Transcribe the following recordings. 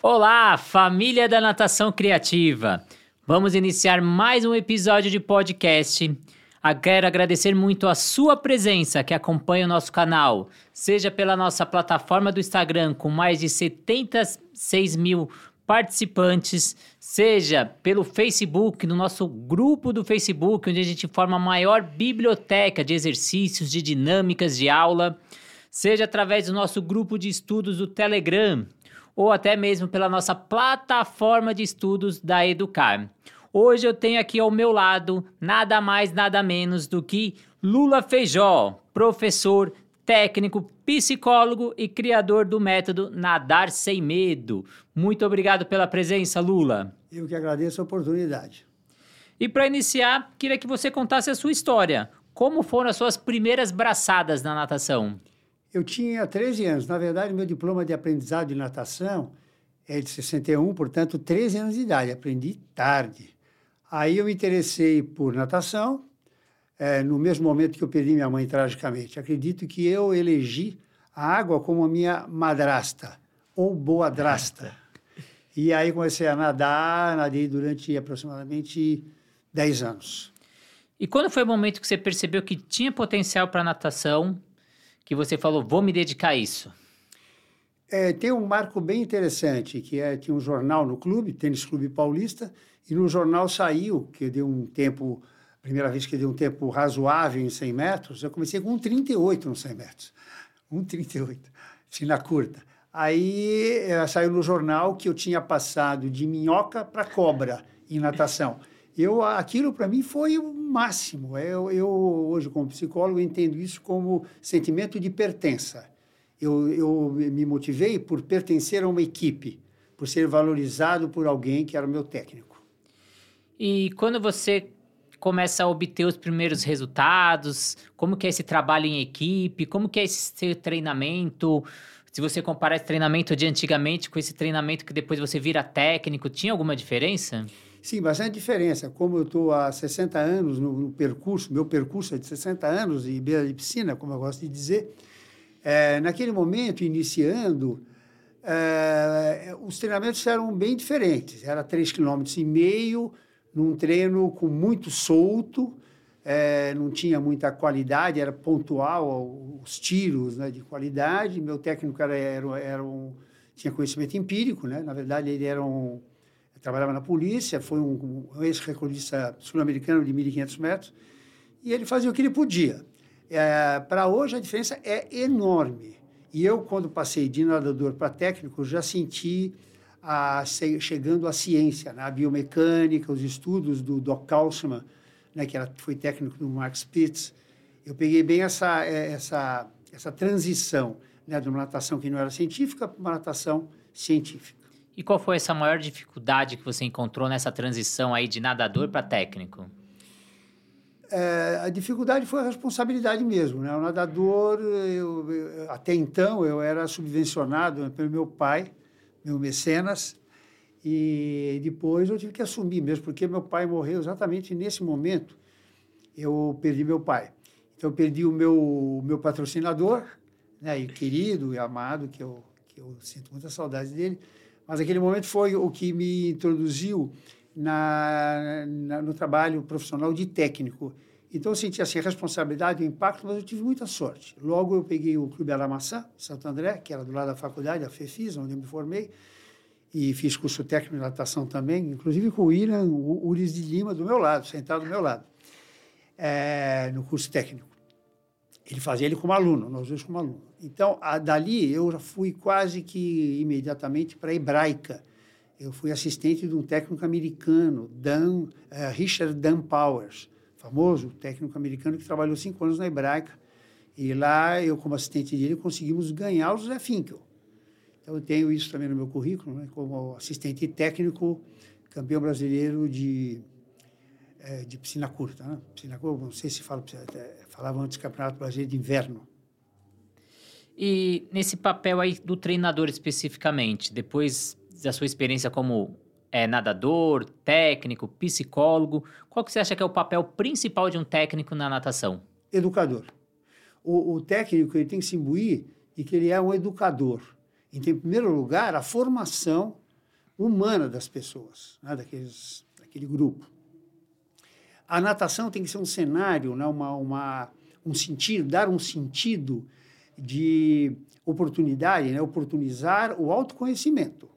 Olá, família da Natação Criativa! Vamos iniciar mais um episódio de podcast. Quero agradecer muito a sua presença que acompanha o nosso canal, seja pela nossa plataforma do Instagram com mais de 76 mil participantes, seja pelo Facebook, no nosso grupo do Facebook, onde a gente forma a maior biblioteca de exercícios, de dinâmicas de aula, seja através do nosso grupo de estudos do Telegram, ou até mesmo pela nossa plataforma de estudos da Educar. Hoje eu tenho aqui ao meu lado nada mais, nada menos do que Lula Feijó, professor, técnico, psicólogo e criador do método Nadar Sem Medo. Muito obrigado pela presença, Lula. Eu que agradeço a oportunidade. E para iniciar, queria que você contasse a sua história. Como foram as suas primeiras braçadas na natação? Eu tinha 13 anos. Na verdade, meu diploma de aprendizado de natação é de 61, portanto, 13 anos de idade. Aprendi tarde. Aí eu me interessei por natação, é, no mesmo momento que eu perdi minha mãe tragicamente. Acredito que eu elegi a água como a minha madrasta, ou boadrasta. E aí comecei a nadar, nadei durante aproximadamente 10 anos. E quando foi o momento que você percebeu que tinha potencial para natação que você falou, vou me dedicar a isso? É, tem um marco bem interessante, que é, tinha um jornal no clube, Tênis Clube Paulista, e no jornal saiu, que deu um tempo, primeira vez que deu um tempo razoável em 100 metros, eu comecei com 1,38 nos 100 metros. 1,38, assim, na curta. Aí é, saiu no jornal que eu tinha passado de minhoca para cobra em natação. Eu, aquilo para mim foi o máximo. Eu, eu, hoje, como psicólogo, entendo isso como sentimento de pertença. Eu, eu me motivei por pertencer a uma equipe, por ser valorizado por alguém que era o meu técnico. E quando você começa a obter os primeiros resultados, como que é esse trabalho em equipe, como que é esse treinamento, se você comparar esse treinamento de antigamente com esse treinamento que depois você vira técnico, tinha alguma diferença? Sim, bastante diferença. Como eu estou há 60 anos no, no, percurso, meu percurso é de 60 anos e beira de piscina, como eu gosto de dizer, é, naquele momento, iniciando, é, os treinamentos eram bem diferentes. Era 3,5 km, num treino com muito solto, é, não tinha muita qualidade, era pontual os tiros né, de qualidade. Meu técnico era, era, era um, tinha conhecimento empírico, né? na verdade, ele era um trabalhava na polícia, foi um, um ex-recordista sul-americano de 1.500 metros, e ele fazia o que ele podia. É, para hoje, a diferença é enorme. E eu, quando passei de nadador para técnico, já senti a, chegando à ciência, né? biomecânica, os estudos do Doc Kalsman, né? que era, foi técnico do Mark Spitz. Eu peguei bem essa, é, essa, essa transição né? de uma natação que não era científica para uma natação científica. E qual foi essa maior dificuldade que você encontrou nessa transição aí de nadador para técnico? É, a dificuldade foi a responsabilidade mesmo. Né? O nadador, eu, eu, até então, eu era subvencionado pelo meu pai, meu mecenas, e depois eu tive que assumir mesmo, porque meu pai morreu exatamente nesse momento. Eu perdi meu pai. Então, eu perdi o meu, meu patrocinador, né, e querido e amado, que eu, que eu sinto muita saudade dele mas aquele momento foi o que me introduziu na, na, no trabalho profissional de técnico. Então eu senti assim, a responsabilidade, o impacto, mas eu tive muita sorte. Logo eu peguei o Clube Alamaçã, Santo André, que era do lado da faculdade, a FEFIS, onde eu me formei, e fiz curso técnico de natação também, inclusive com o William o Uris de Lima do meu lado, sentado do meu lado, é, no curso técnico. Ele fazia ele como aluno, nós dois como aluno. Então, a, dali eu já fui quase que imediatamente para a Hebraica. Eu fui assistente de um técnico americano, Dan, uh, Richard Dan Powers, famoso técnico americano que trabalhou cinco anos na Hebraica. E lá, eu como assistente dele, conseguimos ganhar o José Finkel. Então, eu tenho isso também no meu currículo, né, como assistente técnico, campeão brasileiro de é, de piscina curta. Né? Piscina curta, não sei se fala, é, falava antes Campeonato Brasileiro de Inverno. E nesse papel aí do treinador especificamente, depois da sua experiência como é, nadador, técnico, psicólogo, qual que você acha que é o papel principal de um técnico na natação? Educador. O, o técnico ele tem que se imbuir de que ele é um educador. Então, em primeiro lugar, a formação humana das pessoas, né, daqueles, daquele grupo. A natação tem que ser um cenário, né, uma, uma, um sentido, dar um sentido de oportunidade, né, oportunizar o autoconhecimento.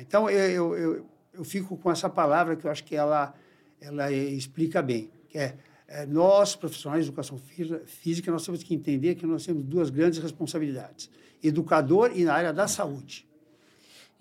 Então, eu, eu, eu fico com essa palavra que eu acho que ela, ela explica bem, que é, é nós, profissionais de educação física, nós temos que entender que nós temos duas grandes responsabilidades, educador e na área da saúde.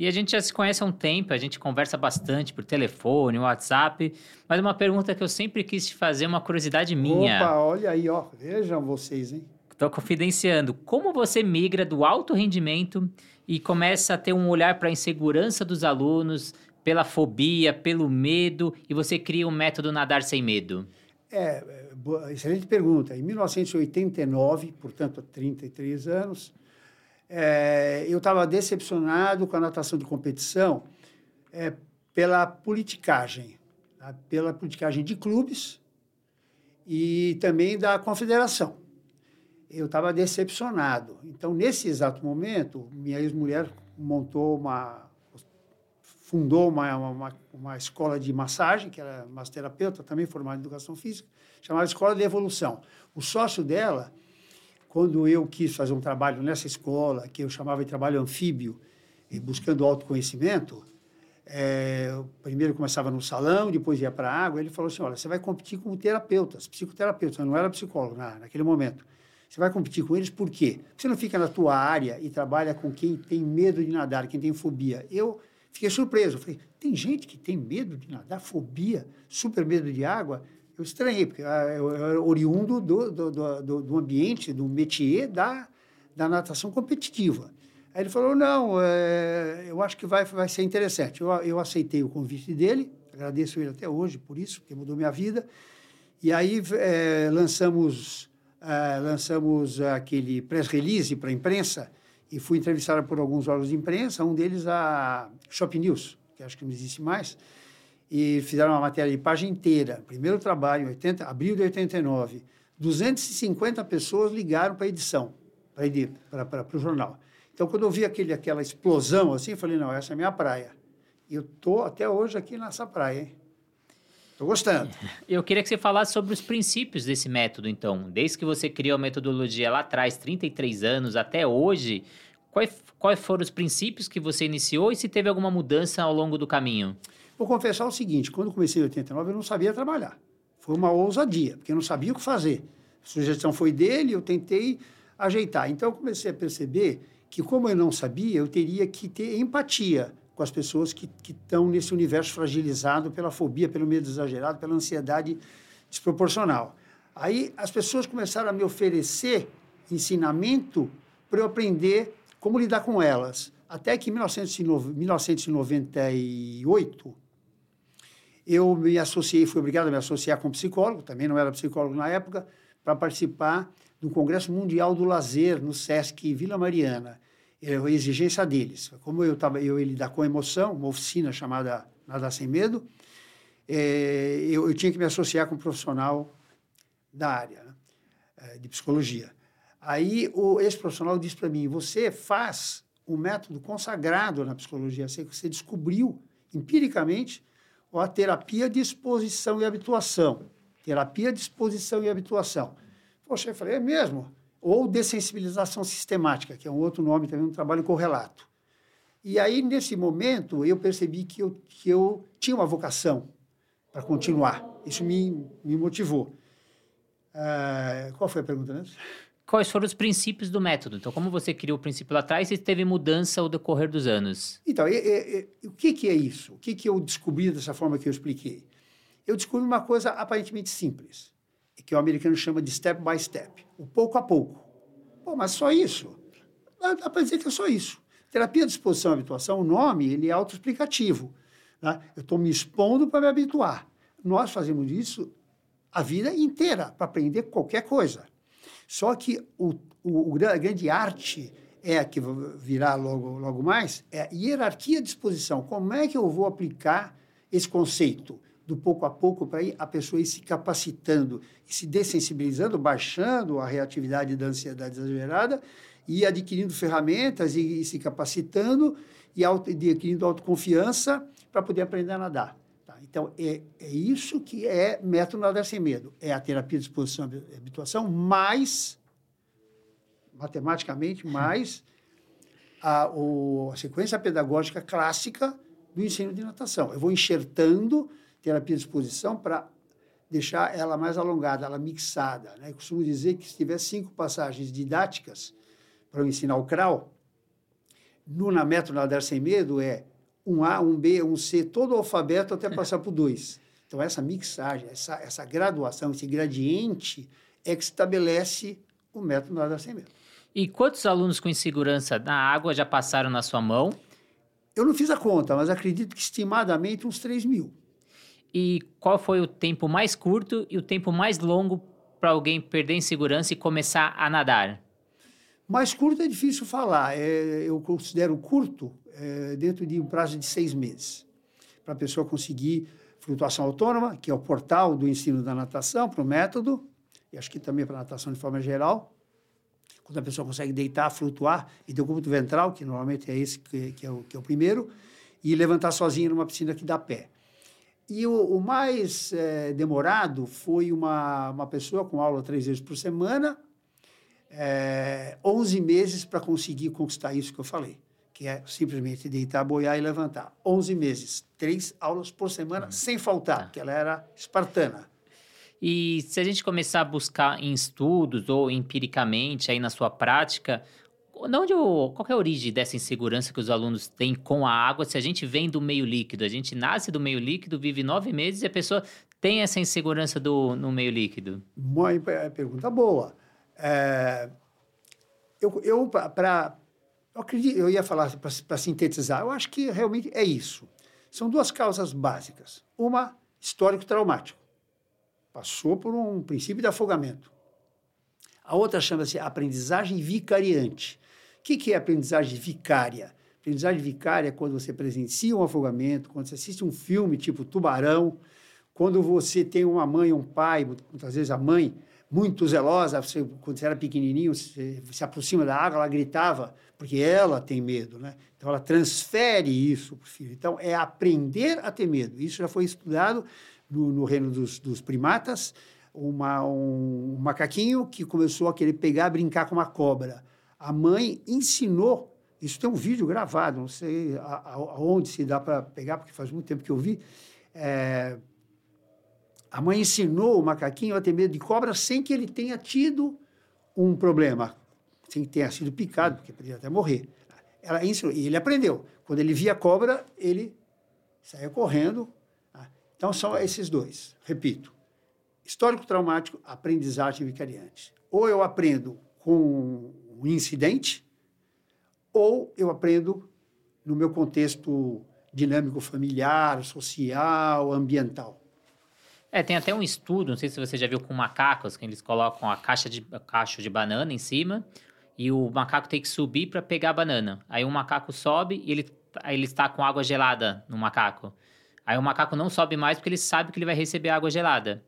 E a gente já se conhece há um tempo, a gente conversa bastante por telefone, WhatsApp, mas uma pergunta que eu sempre quis te fazer, uma curiosidade minha. Opa, olha aí, ó, vejam vocês, hein? Estou confidenciando. Como você migra do alto rendimento e começa a ter um olhar para a insegurança dos alunos, pela fobia, pelo medo, e você cria um método Nadar Sem Medo? É, é excelente pergunta. Em 1989, portanto, há 33 anos, é, eu estava decepcionado com a natação de competição é, pela politicagem, tá? pela politicagem de clubes e também da confederação. Eu estava decepcionado. Então, nesse exato momento, minha ex-mulher montou uma fundou uma, uma, uma, escola de massagem, que era massoterapeuta, também formada em educação física, chamada Escola de Evolução. O sócio dela quando eu quis fazer um trabalho nessa escola, que eu chamava de trabalho anfíbio, buscando autoconhecimento, é, primeiro começava no salão, depois ia para a água, ele falou assim, olha, você vai competir com terapeutas, psicoterapeutas, eu não era psicólogo na, naquele momento. Você vai competir com eles por quê? Porque você não fica na tua área e trabalha com quem tem medo de nadar, quem tem fobia. Eu fiquei surpreso, falei, tem gente que tem medo de nadar, fobia, super medo de água? Eu estranhei, porque eu era oriundo do, do, do, do ambiente, do métier da, da natação competitiva. Aí ele falou, não, é, eu acho que vai, vai ser interessante. Eu, eu aceitei o convite dele, agradeço ele até hoje por isso, porque mudou minha vida. E aí é, lançamos, é, lançamos aquele press release para a imprensa e fui entrevistado por alguns órgãos de imprensa, um deles a Shop News, que acho que não existe mais, e fizeram uma matéria de página inteira. Primeiro trabalho, em 80, abril de 89. 250 pessoas ligaram para a edição, para o jornal. Então, quando eu vi aquele, aquela explosão assim, falei, não, essa é a minha praia. E eu estou até hoje aqui nessa praia, hein? Estou gostando. Eu queria que você falasse sobre os princípios desse método, então. Desde que você criou a metodologia lá atrás, 33 anos, até hoje, quais, quais foram os princípios que você iniciou e se teve alguma mudança ao longo do caminho? Vou confessar o seguinte: quando comecei em 89, eu não sabia trabalhar. Foi uma ousadia, porque eu não sabia o que fazer. A sugestão foi dele, eu tentei ajeitar. Então, eu comecei a perceber que, como eu não sabia, eu teria que ter empatia com as pessoas que estão nesse universo fragilizado pela fobia, pelo medo exagerado, pela ansiedade desproporcional. Aí as pessoas começaram a me oferecer ensinamento para eu aprender como lidar com elas. Até que em 1998, eu me associei, fui obrigado a me associar com psicólogo, também não era psicólogo na época, para participar do Congresso Mundial do Lazer no Sesc Vila Mariana. Era a exigência deles. Como eu estava, eu ia lidar com emoção, uma oficina chamada Nada Sem Medo, é, eu, eu, tinha que me associar com um profissional da área né, é, de psicologia. Aí o, esse profissional disse para mim: você faz um método consagrado na psicologia, você, você descobriu empiricamente a terapia de exposição e habituação. Terapia de exposição e habituação. Poxa, eu falei, é mesmo? Ou dessensibilização sistemática, que é um outro nome também, um trabalho correlato. E aí, nesse momento, eu percebi que eu, que eu tinha uma vocação para continuar. Isso me, me motivou. Uh, qual foi a pergunta mesmo? Quais foram os princípios do método? Então, como você criou o princípio lá atrás e teve mudança ao decorrer dos anos? Então, o que, que é isso? O que, que eu descobri dessa forma que eu expliquei? Eu descobri uma coisa aparentemente simples, que o americano chama de step by step, o pouco a pouco. Pô, mas só isso? Dá para dizer que é só isso. Terapia de exposição e habituação, o nome, ele é autoexplicativo. Né? Eu estou me expondo para me habituar. Nós fazemos isso a vida inteira, para aprender qualquer coisa. Só que o, o, a grande arte é a que virá logo, logo mais, é a hierarquia de exposição. Como é que eu vou aplicar esse conceito do pouco a pouco para a pessoa ir se capacitando e se dessensibilizando, baixando a reatividade da ansiedade exagerada e adquirindo ferramentas e, e se capacitando e auto, adquirindo autoconfiança para poder aprender a nadar. Então, é, é isso que é método nadar sem medo. É a terapia de exposição e habituação, mais, matematicamente, mais a, o, a sequência pedagógica clássica do ensino de natação. Eu vou enxertando terapia de exposição para deixar ela mais alongada, ela mixada. Né? Eu costumo dizer que se tiver cinco passagens didáticas para eu ensinar o crawl, no na método Nadar Sem Medo é um A, um B, um C, todo o alfabeto até passar por dois. Então, essa mixagem, essa, essa graduação, esse gradiente é que estabelece o método Nadar Sem Medo. E quantos alunos com insegurança na água já passaram na sua mão? Eu não fiz a conta, mas acredito que estimadamente uns 3 mil. E qual foi o tempo mais curto e o tempo mais longo para alguém perder insegurança e começar a nadar? Mais curto é difícil falar. É, eu considero curto é, dentro de um prazo de seis meses. Para a pessoa conseguir flutuação autônoma, que é o portal do ensino da natação, para o método, e acho que também para a natação de forma geral. Quando a pessoa consegue deitar, flutuar, e ter o cúbito ventral, que normalmente é esse que, que, é o, que é o primeiro, e levantar sozinho numa piscina que dá pé. E o, o mais é, demorado foi uma, uma pessoa com aula três vezes por semana, é, 11 meses para conseguir conquistar isso que eu falei, que é simplesmente deitar, boiar e levantar. 11 meses, três aulas por semana, uhum. sem faltar, tá. porque ela era espartana. E se a gente começar a buscar em estudos ou empiricamente aí na sua prática, onde qual é a origem dessa insegurança que os alunos têm com a água? Se a gente vem do meio líquido, a gente nasce do meio líquido, vive nove meses e a pessoa tem essa insegurança do, no meio líquido? Uma pergunta boa. É, eu, eu para eu acredito, eu ia falar para sintetizar, eu acho que realmente é isso. São duas causas básicas. Uma, histórico traumático. Passou por um princípio de afogamento. A outra chama-se aprendizagem vicariante. O que, que é aprendizagem vicária? Aprendizagem vicária é quando você presencia um afogamento, quando você assiste um filme tipo Tubarão, quando você tem uma mãe, um pai, muitas vezes a mãe muito zelosa, você, quando você era pequenininho, você se aproxima da água, ela gritava, porque ela tem medo, né? Então, ela transfere isso para o filho. Então, é aprender a ter medo. Isso já foi estudado no, no reino dos, dos primatas, uma, um, um macaquinho que começou a querer pegar, brincar com uma cobra. A mãe ensinou, isso tem um vídeo gravado, não sei aonde se dá para pegar, porque faz muito tempo que eu vi, é, a mãe ensinou o macaquinho a ter medo de cobra sem que ele tenha tido um problema, sem que tenha sido picado, porque poderia até morrer. Ela ensinou, e ele aprendeu. Quando ele via cobra, ele saía correndo. Tá? Então, são esses dois. Repito, histórico traumático, aprendizagem vicariante. Ou eu aprendo com um incidente, ou eu aprendo no meu contexto dinâmico familiar, social, ambiental. É, tem até um estudo, não sei se você já viu com macacos, que eles colocam a caixa de, a caixa de banana em cima e o macaco tem que subir para pegar a banana. Aí o macaco sobe e ele, aí ele está com água gelada no macaco. Aí o macaco não sobe mais porque ele sabe que ele vai receber água gelada.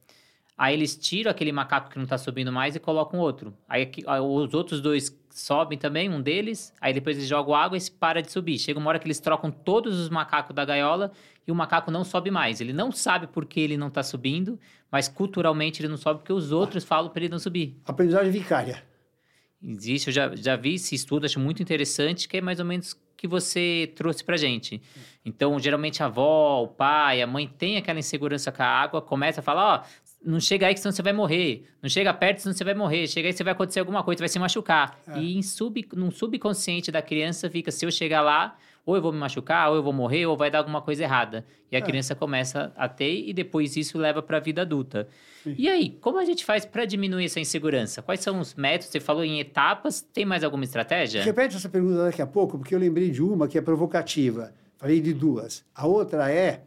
Aí eles tiram aquele macaco que não está subindo mais e colocam outro. Aí os outros dois sobem também, um deles. Aí depois eles jogam água e para de subir. Chega uma hora que eles trocam todos os macacos da gaiola e o macaco não sobe mais. Ele não sabe por que ele não está subindo, mas culturalmente ele não sobe porque os outros falam para ele não subir. Aprendizagem vicária. Existe, eu já, já vi esse estudo, acho muito interessante, que é mais ou menos que você trouxe para gente. Então, geralmente a avó, o pai, a mãe tem aquela insegurança com a água, começa a falar, ó, oh, não chega aí que senão você vai morrer. Não chega perto senão você vai morrer. Chega aí você vai acontecer alguma coisa, você vai se machucar. É. E em sub, no subconsciente da criança fica, se eu chegar lá, ou eu vou me machucar, ou eu vou morrer, ou vai dar alguma coisa errada. E a é. criança começa a ter e depois isso leva para a vida adulta. Sim. E aí, como a gente faz para diminuir essa insegurança? Quais são os métodos? Você falou em etapas, tem mais alguma estratégia? Repete essa pergunta daqui a pouco, porque eu lembrei de uma que é provocativa. Falei de duas. A outra é,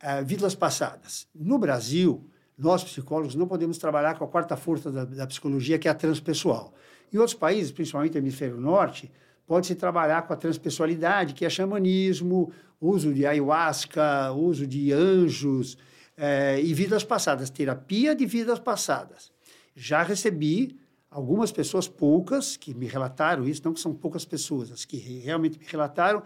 é vidas passadas. No Brasil, nós psicólogos não podemos trabalhar com a quarta força da, da psicologia, que é a transpessoal. Em outros países, principalmente no hemisfério norte, pode-se trabalhar com a transpessoalidade, que é xamanismo, uso de ayahuasca, uso de anjos é, e vidas passadas, terapia de vidas passadas. Já recebi algumas pessoas, poucas, que me relataram isso, não que são poucas pessoas, as que realmente me relataram,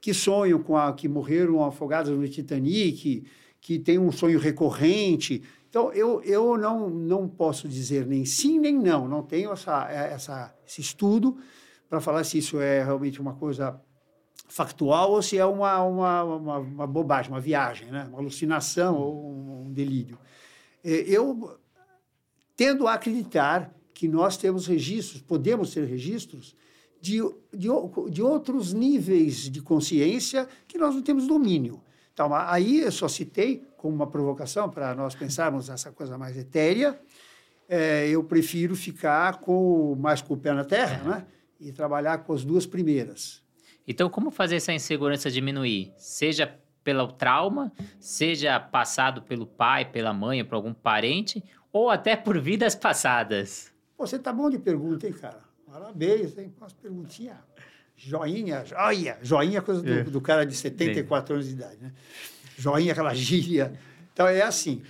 que sonham com a, que morreram afogadas no Titanic, que tem um sonho recorrente. Então, eu, eu não, não posso dizer nem sim nem não, não tenho essa, essa, esse estudo para falar se isso é realmente uma coisa factual ou se é uma, uma, uma, uma bobagem, uma viagem, né? uma alucinação ou um, um delírio. É, eu tendo a acreditar que nós temos registros, podemos ter registros de, de, de outros níveis de consciência que nós não temos domínio. Então, aí eu só citei como uma provocação para nós pensarmos essa coisa mais etérea. É, eu prefiro ficar com mais com o pé na terra, é. né? E trabalhar com as duas primeiras. Então, como fazer essa insegurança diminuir? Seja pelo trauma, seja passado pelo pai, pela mãe, por algum parente, ou até por vidas passadas? Você tá bom de pergunta, hein, cara? Parabéns, hein? Umas perguntinhas. Joinha, joia. Joinha é coisa do, é. do cara de 74 Sim. anos de idade, né? Joinha, aquela gíria. Então, é assim.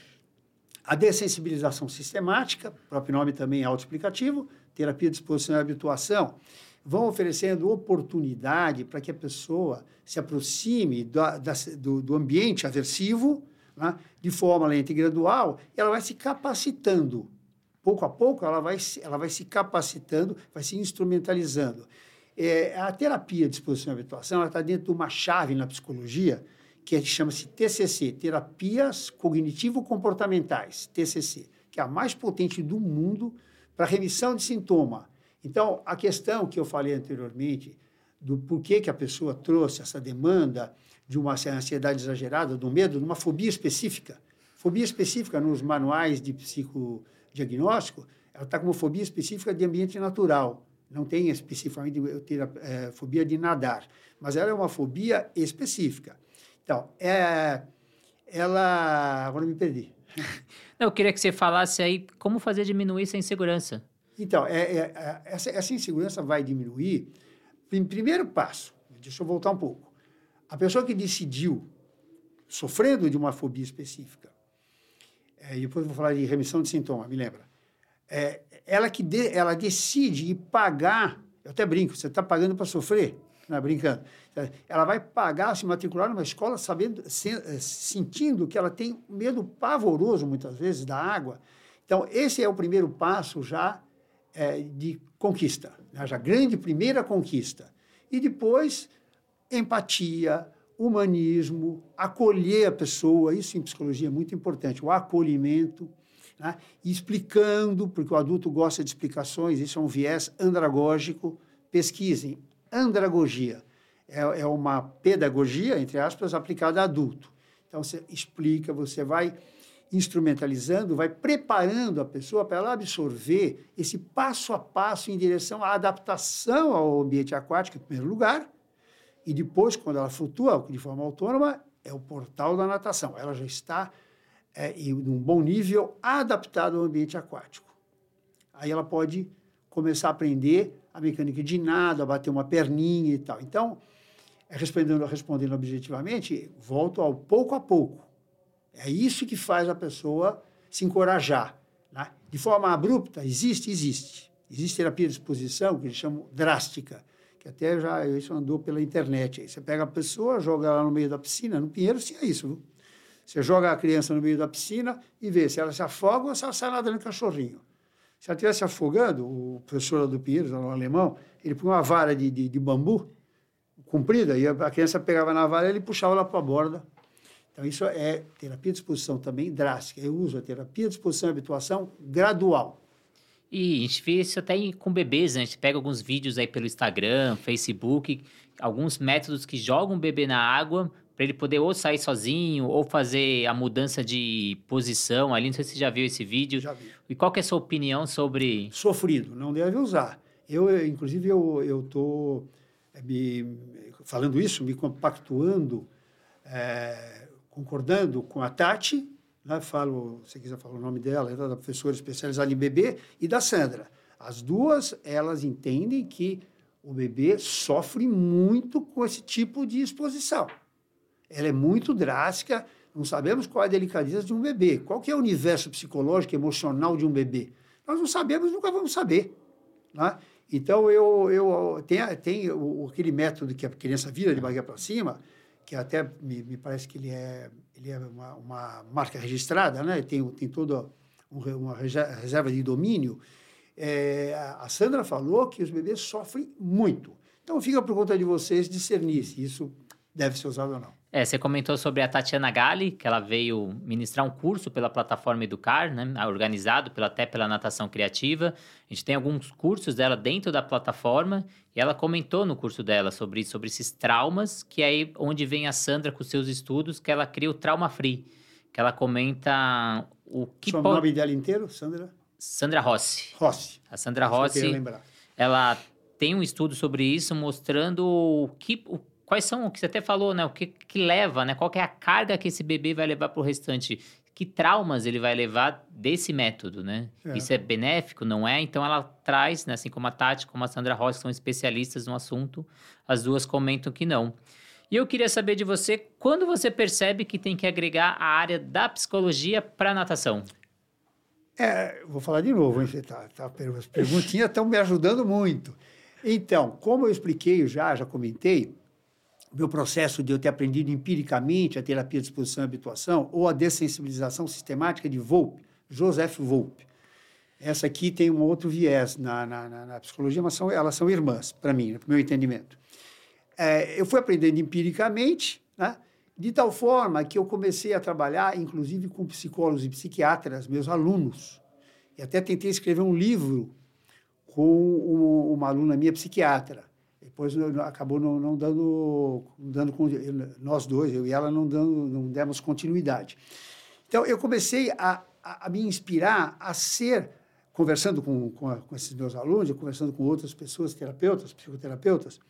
A dessensibilização sistemática, próprio nome também é autoexplicativo, terapia de exposição e habituação, vão oferecendo oportunidade para que a pessoa se aproxime do, da, do, do ambiente aversivo, né? de forma lenta e gradual, ela vai se capacitando pouco a pouco, ela vai, ela vai se capacitando, vai se instrumentalizando. É, a terapia de exposição e habituação está dentro de uma chave na psicologia que chama-se TCC, Terapias Cognitivo-Comportamentais, TCC, que é a mais potente do mundo para remissão de sintoma. Então, a questão que eu falei anteriormente do porquê que a pessoa trouxe essa demanda de uma ansiedade exagerada, do medo, de uma fobia específica. Fobia específica nos manuais de psico diagnóstico, ela está com uma fobia específica de ambiente natural. Não tem especificamente eu ter a, é, fobia de nadar, mas ela é uma fobia específica. Então, é, ela. Agora me perdi. Não, eu queria que você falasse aí como fazer diminuir essa insegurança. Então, é, é, é, essa, essa insegurança vai diminuir. Em primeiro passo, deixa eu voltar um pouco. A pessoa que decidiu, sofrendo de uma fobia específica, é, e depois vou falar de remissão de sintoma, me lembra. É, ela que de, ela decide ir pagar, eu até brinco, você está pagando para sofrer, não é brincando. Ela vai pagar, se matricular numa escola, sabendo, é, sentindo que ela tem medo pavoroso, muitas vezes, da água. Então, esse é o primeiro passo já é, de conquista, né? já grande primeira conquista. E depois, empatia, humanismo, acolher a pessoa, isso em psicologia é muito importante, o acolhimento, né? explicando, porque o adulto gosta de explicações, isso é um viés andragógico, pesquisem, andragogia, é, é uma pedagogia, entre aspas, aplicada a adulto. Então, você explica, você vai instrumentalizando, vai preparando a pessoa para ela absorver esse passo a passo em direção à adaptação ao ambiente aquático, em primeiro lugar, e depois, quando ela flutua de forma autônoma, é o portal da natação. Ela já está é, em um bom nível adaptado ao ambiente aquático. Aí ela pode começar a aprender a mecânica de nado, a bater uma perninha e tal. Então, é, respondendo, respondendo objetivamente, volto ao pouco a pouco. É isso que faz a pessoa se encorajar. Né? De forma abrupta, existe? Existe. Existe terapia de exposição, que eles chamam drástica que até já isso andou pela internet. Aí você pega a pessoa, joga ela no meio da piscina, no Pinheiro tinha isso, viu? Você joga a criança no meio da piscina e vê se ela se afoga ou se ela sai nadando cachorrinho. Se ela estivesse afogando, o professor do Pinheiro, o alemão, ele põe uma vara de, de, de bambu comprida e a criança pegava na vara e ele puxava ela para a borda. Então, isso é terapia de exposição também drástica. Eu uso a terapia de exposição e habituação gradual. E a gente vê isso até com bebês, né? A gente pega alguns vídeos aí pelo Instagram, Facebook, alguns métodos que jogam o bebê na água para ele poder ou sair sozinho ou fazer a mudança de posição ali. Não sei se você já viu esse vídeo. Já vi. E qual que é a sua opinião sobre... Sofrido, não deve usar. Eu, inclusive, eu estou eh, me falando isso, me compactuando, é, concordando com a Tati, né? falo, se quiser falar o nome dela, é da professora especializada em bebê, e da Sandra. As duas, elas entendem que o bebê sofre muito com esse tipo de exposição. Ela é muito drástica, não sabemos qual é a delicadeza de um bebê. Qual que é o universo psicológico, emocional de um bebê? Nós não sabemos, nunca vamos saber. Né? Então, eu, eu tem, tem aquele método que a criança vira de barriga para cima, que até me, me, parece que ele é, ele é uma, uma marca registrada, né? tem, tem toda uma reserva de domínio. É, a Sandra falou que os bebês sofrem muito. Então, fica por conta de vocês discernir se isso deve ser usado ou não. É, você comentou sobre a Tatiana Gali, que ela veio ministrar um curso pela plataforma Educar, né, organizado pela, até pela Natação Criativa. A gente tem alguns cursos dela dentro da plataforma e ela comentou no curso dela sobre, sobre esses traumas, que é aí onde vem a Sandra com seus estudos, que ela cria o Trauma Free, que ela comenta o que... O nome dela inteiro, Sandra? Sandra Rossi. Rossi. A Sandra Rossi, ela tem um estudo sobre isso, mostrando o que... O quais são, o que você até falou, né? O que, que leva, né? Qual é a carga que esse bebê vai levar para o restante? Que traumas ele vai levar desse método, né? É. Isso é benéfico, não é? Então ela traz, né, assim como a Tati, como a Sandra Rossi, que são especialistas no assunto, as duas comentam que não. E eu queria saber de você, quando você percebe que tem que agregar a área da psicologia para a natação? É, vou falar de novo, hein? Você tá, tá, as perguntinhas estão me ajudando muito. Então, como eu expliquei já, já comentei, meu processo de eu ter aprendido empiricamente a terapia de exposição e habituação, ou a dessensibilização sistemática de Volpe, Joseph Volpe. Essa aqui tem um outro viés na, na, na, psicologia, mas são, elas são irmãs, para mim, para o meu entendimento. É, eu fui aprendendo empiricamente, né, de tal forma que eu comecei a trabalhar, inclusive, com psicólogos e psiquiatras, meus alunos. E até tentei escrever um livro com uma aluna minha psiquiatra depois acabou não, não dando, dando nós dois, eu e ela, não, dando, não demos continuidade. Então, eu comecei a, a, a me inspirar a ser, conversando com, com, a, com, esses meus alunos, conversando com outras pessoas, terapeutas, psicoterapeutas,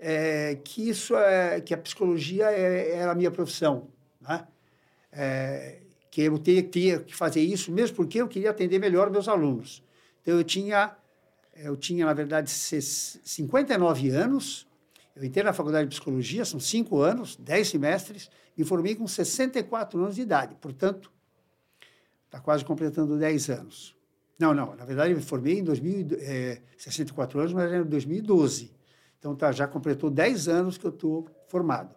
é, que isso é, que a psicologia é, era a minha profissão, né? É, que eu teria, teria que fazer isso mesmo porque eu queria atender melhor meus alunos. Então, eu tinha eu tinha, na verdade, 59 anos. Eu entrei na faculdade de psicologia, são cinco anos, dez semestres, me formei com 64 anos de idade. Portanto, está quase completando 10 anos. Não, não, na verdade, eu me formei em 2000, é, 64 anos, mas era em 2012. Então, tá, já completou 10 anos que eu estou formado.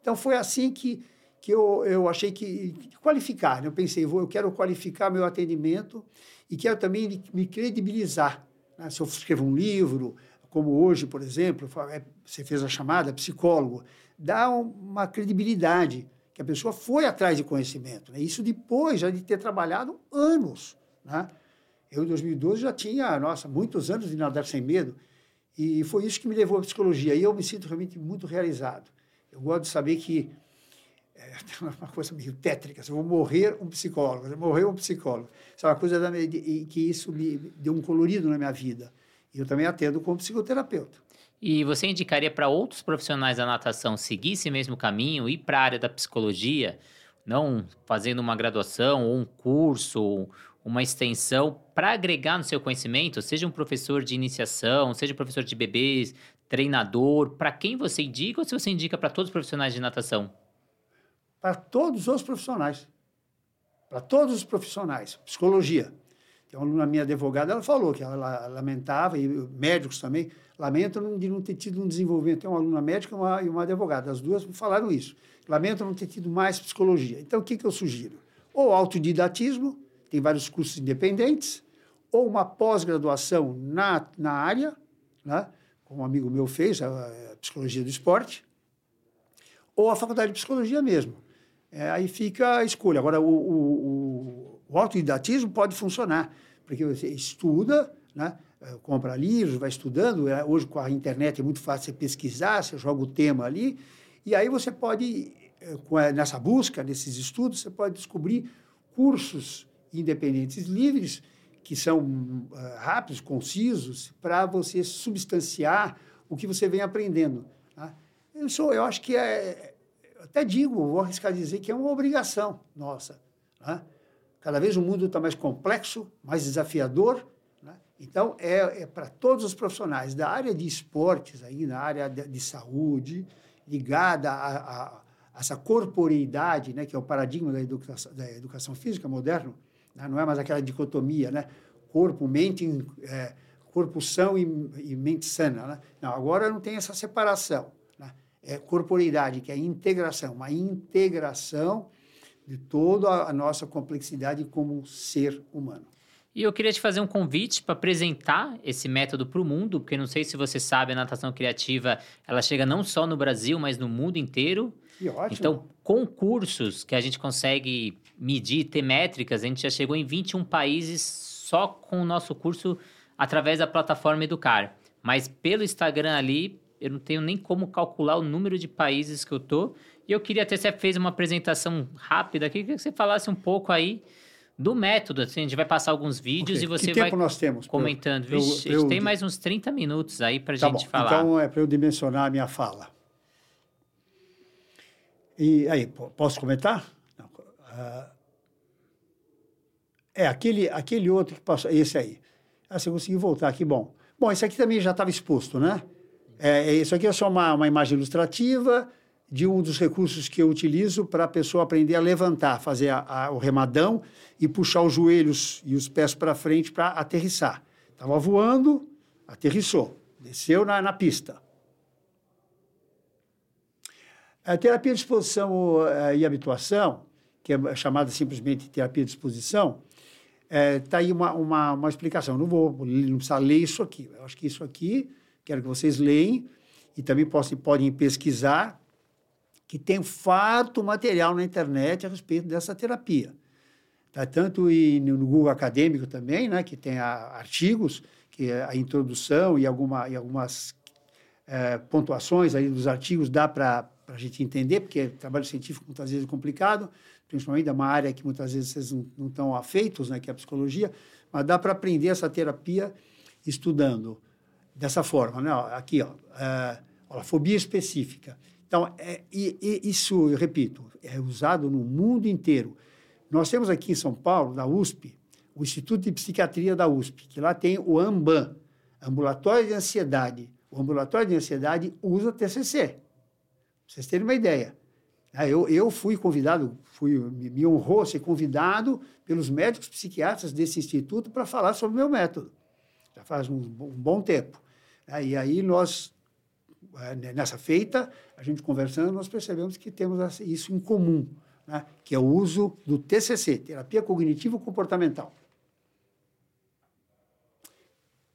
Então, foi assim que, que eu, eu achei que, que qualificar. Né? Eu pensei, vou, eu quero qualificar meu atendimento e quero também me credibilizar né? Se eu escrevo um livro, como hoje, por exemplo, é, você fez a chamada psicólogo, dá uma credibilidade que a pessoa foi atrás de conhecimento. Né? Isso depois já de ter trabalhado anos. Né? Eu, em 2012, já tinha, nossa, muitos anos de nadar sem medo. E foi isso que me levou à psicologia. E eu me sinto realmente muito realizado. Eu gosto de saber que é uma coisa meio tétrica. Eu vou morrer um psicólogo, morrer um psicólogo. Isso é uma coisa da, de, que isso me deu um colorido na minha vida. E eu também atendo como psicoterapeuta. E você indicaria para outros profissionais da natação seguir esse mesmo caminho, ir para a área da psicologia, não fazendo uma graduação ou um curso, uma extensão, para agregar no seu conhecimento, seja um professor de iniciação, seja um professor de bebês, treinador, para quem você indica ou se você indica para todos os profissionais de natação? Para todos os profissionais. Para todos os profissionais. Psicologia. Tem uma aluna minha advogada, ela falou que ela lamentava, e médicos também, lamentam de não ter tido um desenvolvimento. Tem uma aluna médica e uma, e uma advogada, as duas falaram isso. Lamentam não ter tido mais psicologia. Então, o que, que eu sugiro? Ou autodidatismo, tem vários cursos independentes, ou uma pós-graduação na, na área, né? como um amigo meu fez, a, a psicologia do esporte, ou a faculdade de psicologia mesmo. É, aí fica a escolha. Agora, o, o, o, autodidatismo pode funcionar, porque você estuda, né? É, compra livros, vai estudando. É, hoje, com a internet, é muito fácil você pesquisar, você joga o tema ali, e aí você pode, é, nessa busca, nesses estudos, você pode descobrir cursos independentes livres, que são rápidos, concisos, para você substanciar o que você vem aprendendo. Né? Eu, sou, eu acho que é, até digo, vou arriscar dizer que é uma obrigação nossa. Né? Cada vez o mundo está mais complexo, mais desafiador. Né? Então, é, é para todos os profissionais da área de esportes, aí, na área de, de saúde, ligada a, a, a, essa corporeidade, né, que é o paradigma da educação, da educação física moderno, né? não é mais aquela dicotomia, né? corpo, mente, é, corpo são e, e, mente sana. Né? Não, agora não tem essa separação. É corporeidade, que é integração, uma integração de toda a nossa complexidade como ser humano. E eu queria te fazer um convite para apresentar esse método para o mundo, porque não sei se você sabe, a natação criativa ela chega não só no Brasil, mas no mundo inteiro. Que ótimo. Então, concursos que a gente consegue medir, ter métricas, a gente já chegou em 21 países só com o nosso curso através da plataforma Educar. Mas pelo Instagram ali, eu não tenho nem como calcular o número de países que eu tô. E eu queria até você fez uma apresentação rápida aqui, que você falasse um pouco aí do método. Assim, a gente vai passar alguns vídeos okay. e você que vai nós temos comentando. Eu, Vixe, eu, a gente tem mais uns 30 minutos aí para a tá gente bom. falar. Então é para eu dimensionar a minha fala. E aí, posso comentar? Uh, é, aquele, aquele outro que passou, esse aí. Ah, você conseguiu voltar, que bom. Bom, esse aqui também já estava exposto, né? É, isso aqui é só uma, uma imagem ilustrativa de um dos recursos que eu utilizo para a pessoa aprender a levantar, fazer a, a, o remadão e puxar os joelhos e os pés para frente para aterrissar. Estava voando, aterrissou, desceu na, na pista. A terapia de exposição uh, e habituação, que é chamada simplesmente terapia de exposição, está é, tá aí uma, uma, uma explicação. Não vou não precisar ler isso aqui. Eu acho que isso aqui, quero que vocês leem e também possam, podem pesquisar que tem farto material na internet a respeito dessa terapia. Tá? Tanto e no Google Acadêmico também, né, que tem a, artigos, que é a introdução e, alguma, e algumas é, pontuações aí dos artigos dá para a gente entender, porque trabalho científico muitas vezes é complicado, principalmente é uma área que muitas vezes vocês não, não estão afeitos, né, que é a psicologia, mas dá para aprender essa terapia estudando dessa forma. Né? Aqui, ó, é, ó, fobia específica. Então, é, e, e isso, eu repito, é usado no mundo inteiro. Nós temos aqui em São Paulo, na USP, o Instituto de Psiquiatria da USP, que lá tem o AMBAN, Ambulatório de Ansiedade. O Ambulatório de Ansiedade usa TCC, vocês terem uma ideia. Ah, eu, eu fui convidado, fui, me honrou ser convidado pelos médicos psiquiatras desse instituto para falar sobre o meu método. Já faz um, um bom tempo. Ah, e aí nós é, nessa feita, a gente conversando, nós percebemos que temos isso em comum, né? que é o uso do TCC, Terapia Cognitivo-Comportamental.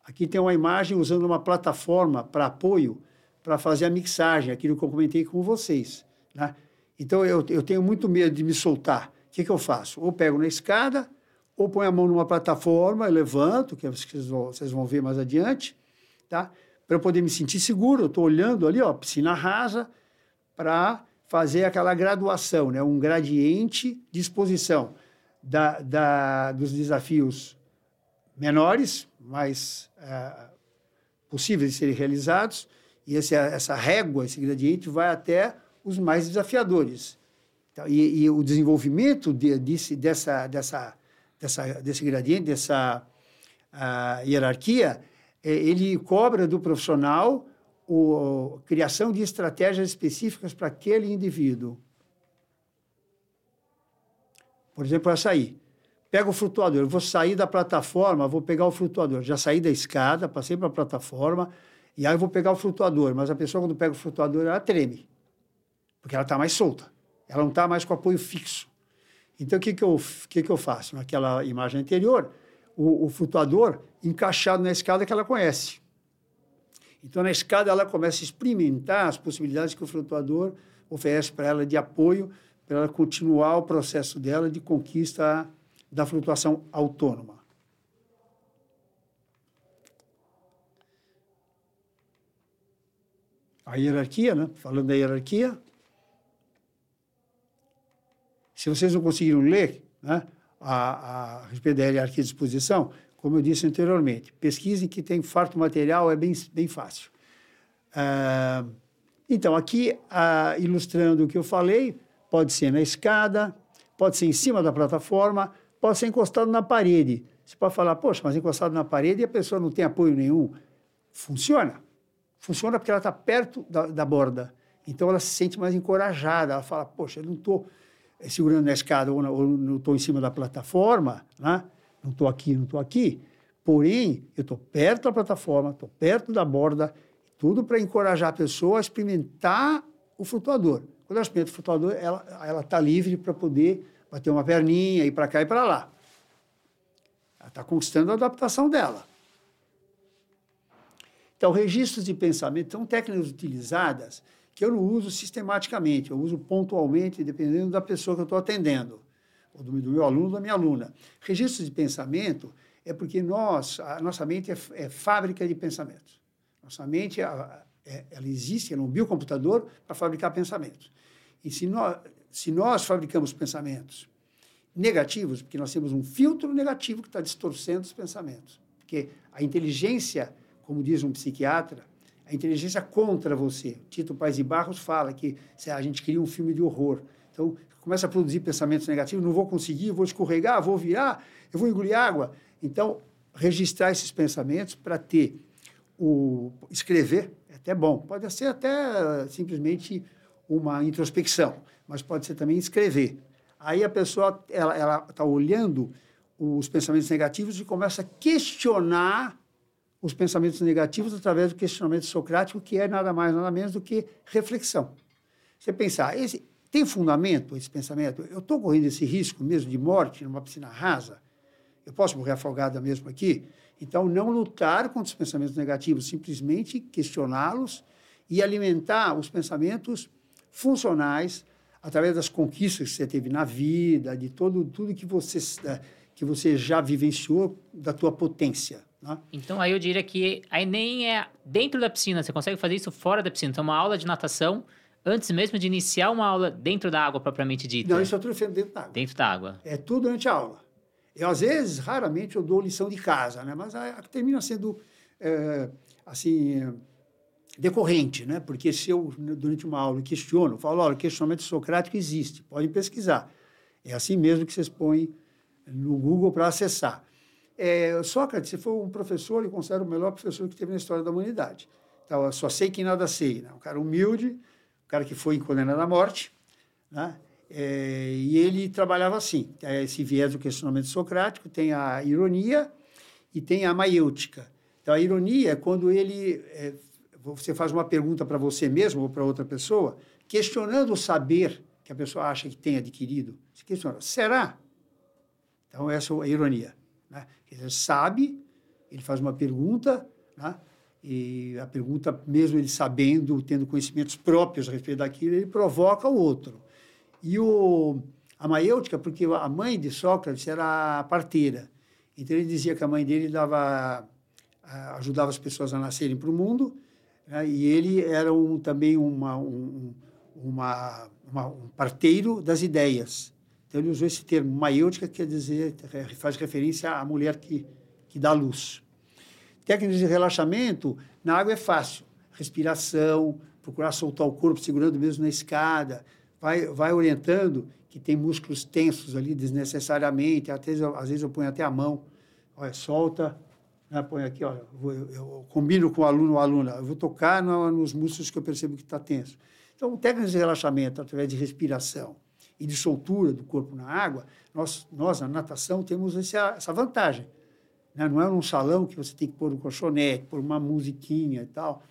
Aqui tem uma imagem usando uma plataforma para apoio para fazer a mixagem, aquilo que eu comentei com vocês. Né? Então, eu, eu tenho muito medo de me soltar. O que, que eu faço? Ou pego na escada, ou ponho a mão numa plataforma, levanto, que vocês vão, vocês vão ver mais adiante, tá? Para eu poder me sentir seguro. Eu estou olhando ali, ó, piscina rasa, para fazer aquela graduação, né? um gradiente de exposição da, da, dos desafios menores, mais é, possíveis de serem realizados, e esse, essa régua, esse gradiente, vai até os mais desafiadores. Então, e, e, o desenvolvimento de, desse, dessa, dessa, dessa, desse gradiente, dessa uh, hierarquia, ele cobra do profissional a criação de estratégias específicas para aquele indivíduo. Por exemplo, essa aí. Pega o flutuador, eu vou sair da plataforma, vou pegar o flutuador. Já saí da escada, passei para a plataforma, e aí eu vou pegar o flutuador. Mas a pessoa, quando pega o flutuador, ela treme, porque ela está mais solta. Ela não está mais com apoio fixo. Então, o que, que, eu, que, que eu faço? Naquela imagem anterior, o, o flutuador encaixado na escada que ela conhece. Então, na escada, ela começa a experimentar as possibilidades que o flutuador oferece para ela de apoio, para ela continuar o processo dela de conquista da flutuação autônoma. A hierarquia, né? falando da hierarquia, se vocês não conseguiram ler, né? a, a respeito da hierarquia de exposição, como eu disse anteriormente, pesquisem que tem farto material, é bem, bem fácil. Ah, então, aqui, ah, ilustrando o que eu falei, pode ser na escada, pode ser em cima da plataforma, pode ser encostado na parede. Você pode falar, poxa, mas encostado na parede e a pessoa não tem apoio nenhum. Funciona. Funciona porque ela está perto da, da borda. Então, ela se sente mais encorajada. Ela fala, poxa, eu não estou segurando na escada ou, ou não estou em cima da plataforma, né? Não estou aqui, não estou aqui, Porém, eu estou perto da plataforma, estou perto da borda, tudo para encorajar a pessoa a experimentar o flutuador. Quando ela experimenta o flutuador, ela está livre para poder bater uma perninha, ir para cá e para lá. Ela está conquistando a adaptação dela. Então, registros de pensamento são técnicas utilizadas que eu não uso sistematicamente, eu uso pontualmente, dependendo da pessoa que eu estou atendendo, ou do, do meu aluno ou da minha aluna. Registros de pensamento é porque nós, a nossa mente é, é fábrica de pensamentos. Nossa mente, a, é, ela existe, ela é um biocomputador para fabricar pensamentos. E se nós, se nós fabricamos pensamentos negativos, porque nós temos um filtro negativo que está distorcendo os pensamentos. Porque a inteligência, como diz um psiquiatra, a inteligência contra você. Tito Paz de Barros fala que a gente cria um filme de horror. Então, começa a produzir pensamentos negativos, não vou conseguir, vou escorregar, vou virar, eu vou engolir água. Então, registrar esses pensamentos para ter o escrever é até bom. Pode ser até simplesmente uma introspecção, mas pode ser também escrever. Aí a pessoa ela está olhando os pensamentos negativos e começa a questionar os pensamentos negativos através do questionamento socrático, que é nada mais, nada menos do que reflexão. Você pensar, esse, tem fundamento esse pensamento? Eu estou correndo esse risco mesmo de morte numa piscina rasa? Eu posso morrer afogada mesmo aqui? Então, não lutar contra os pensamentos negativos, simplesmente questioná-los e alimentar os pensamentos funcionais através das conquistas que você teve na vida, de todo, tudo que você, que você já vivenciou da tua potência. Né? Então, aí eu diria que aí nem é dentro da piscina, você consegue fazer isso fora da piscina. Então, uma aula de natação, antes mesmo de iniciar uma aula dentro da água propriamente dita. Não, isso é tudo feito dentro da água. Dentro da água. É tudo durante a aula. Eu, às vezes, raramente, eu dou lição de casa, né? mas a, a, termina sendo, é, assim, decorrente, né? porque se eu, durante uma aula, questiono, falo, olha, o questionamento socrático existe, podem pesquisar. É assim mesmo que vocês põem no Google para acessar. É, Sócrates você foi um professor, e considero o melhor professor que teve na história da humanidade. Então, eu só sei que nada sei. Né? Um cara humilde, um cara que foi condenado à morte, né? É, e ele trabalhava assim, é, esse viés do questionamento socrático, tem a ironia e tem a maiêutica. Então, a ironia é quando ele, é, você faz uma pergunta para você mesmo ou para outra pessoa, questionando o saber que a pessoa acha que tem adquirido. Você questiona, será? Então, essa é a ironia. Né? Ele sabe, ele faz uma pergunta, né? E a pergunta, mesmo ele sabendo, tendo conhecimentos próprios a respeito daquilo, ele provoca o outro. E o, a maiêutica, porque a mãe de Sócrates era parteira. Então ele dizia que a mãe dele dava, ajudava as pessoas a nascerem para o mundo, né? e ele era um, também uma, um, uma, uma, um parteiro das ideias. Então ele usou esse termo, maiêutica, que quer dizer, faz referência à mulher que, que dá luz. Técnicas de relaxamento, na água é fácil. Respiração, procurar soltar o corpo segurando mesmo na escada, vai, vai orientando que tem músculos tensos ali desnecessariamente, às vezes, às vezes eu ponho até a mão, olha, solta, né, põe aqui, olha, eu, eu, combino com o aluno ou aluna, eu vou tocar no, nos músculos que eu percebo que está tenso. Então, técnicas de relaxamento através de respiração, e de soltura do corpo na água, nós, nós na natação, temos essa, essa vantagem. Né? Não é num salão que você tem que pôr um colchonete, pôr uma musiquinha e tal.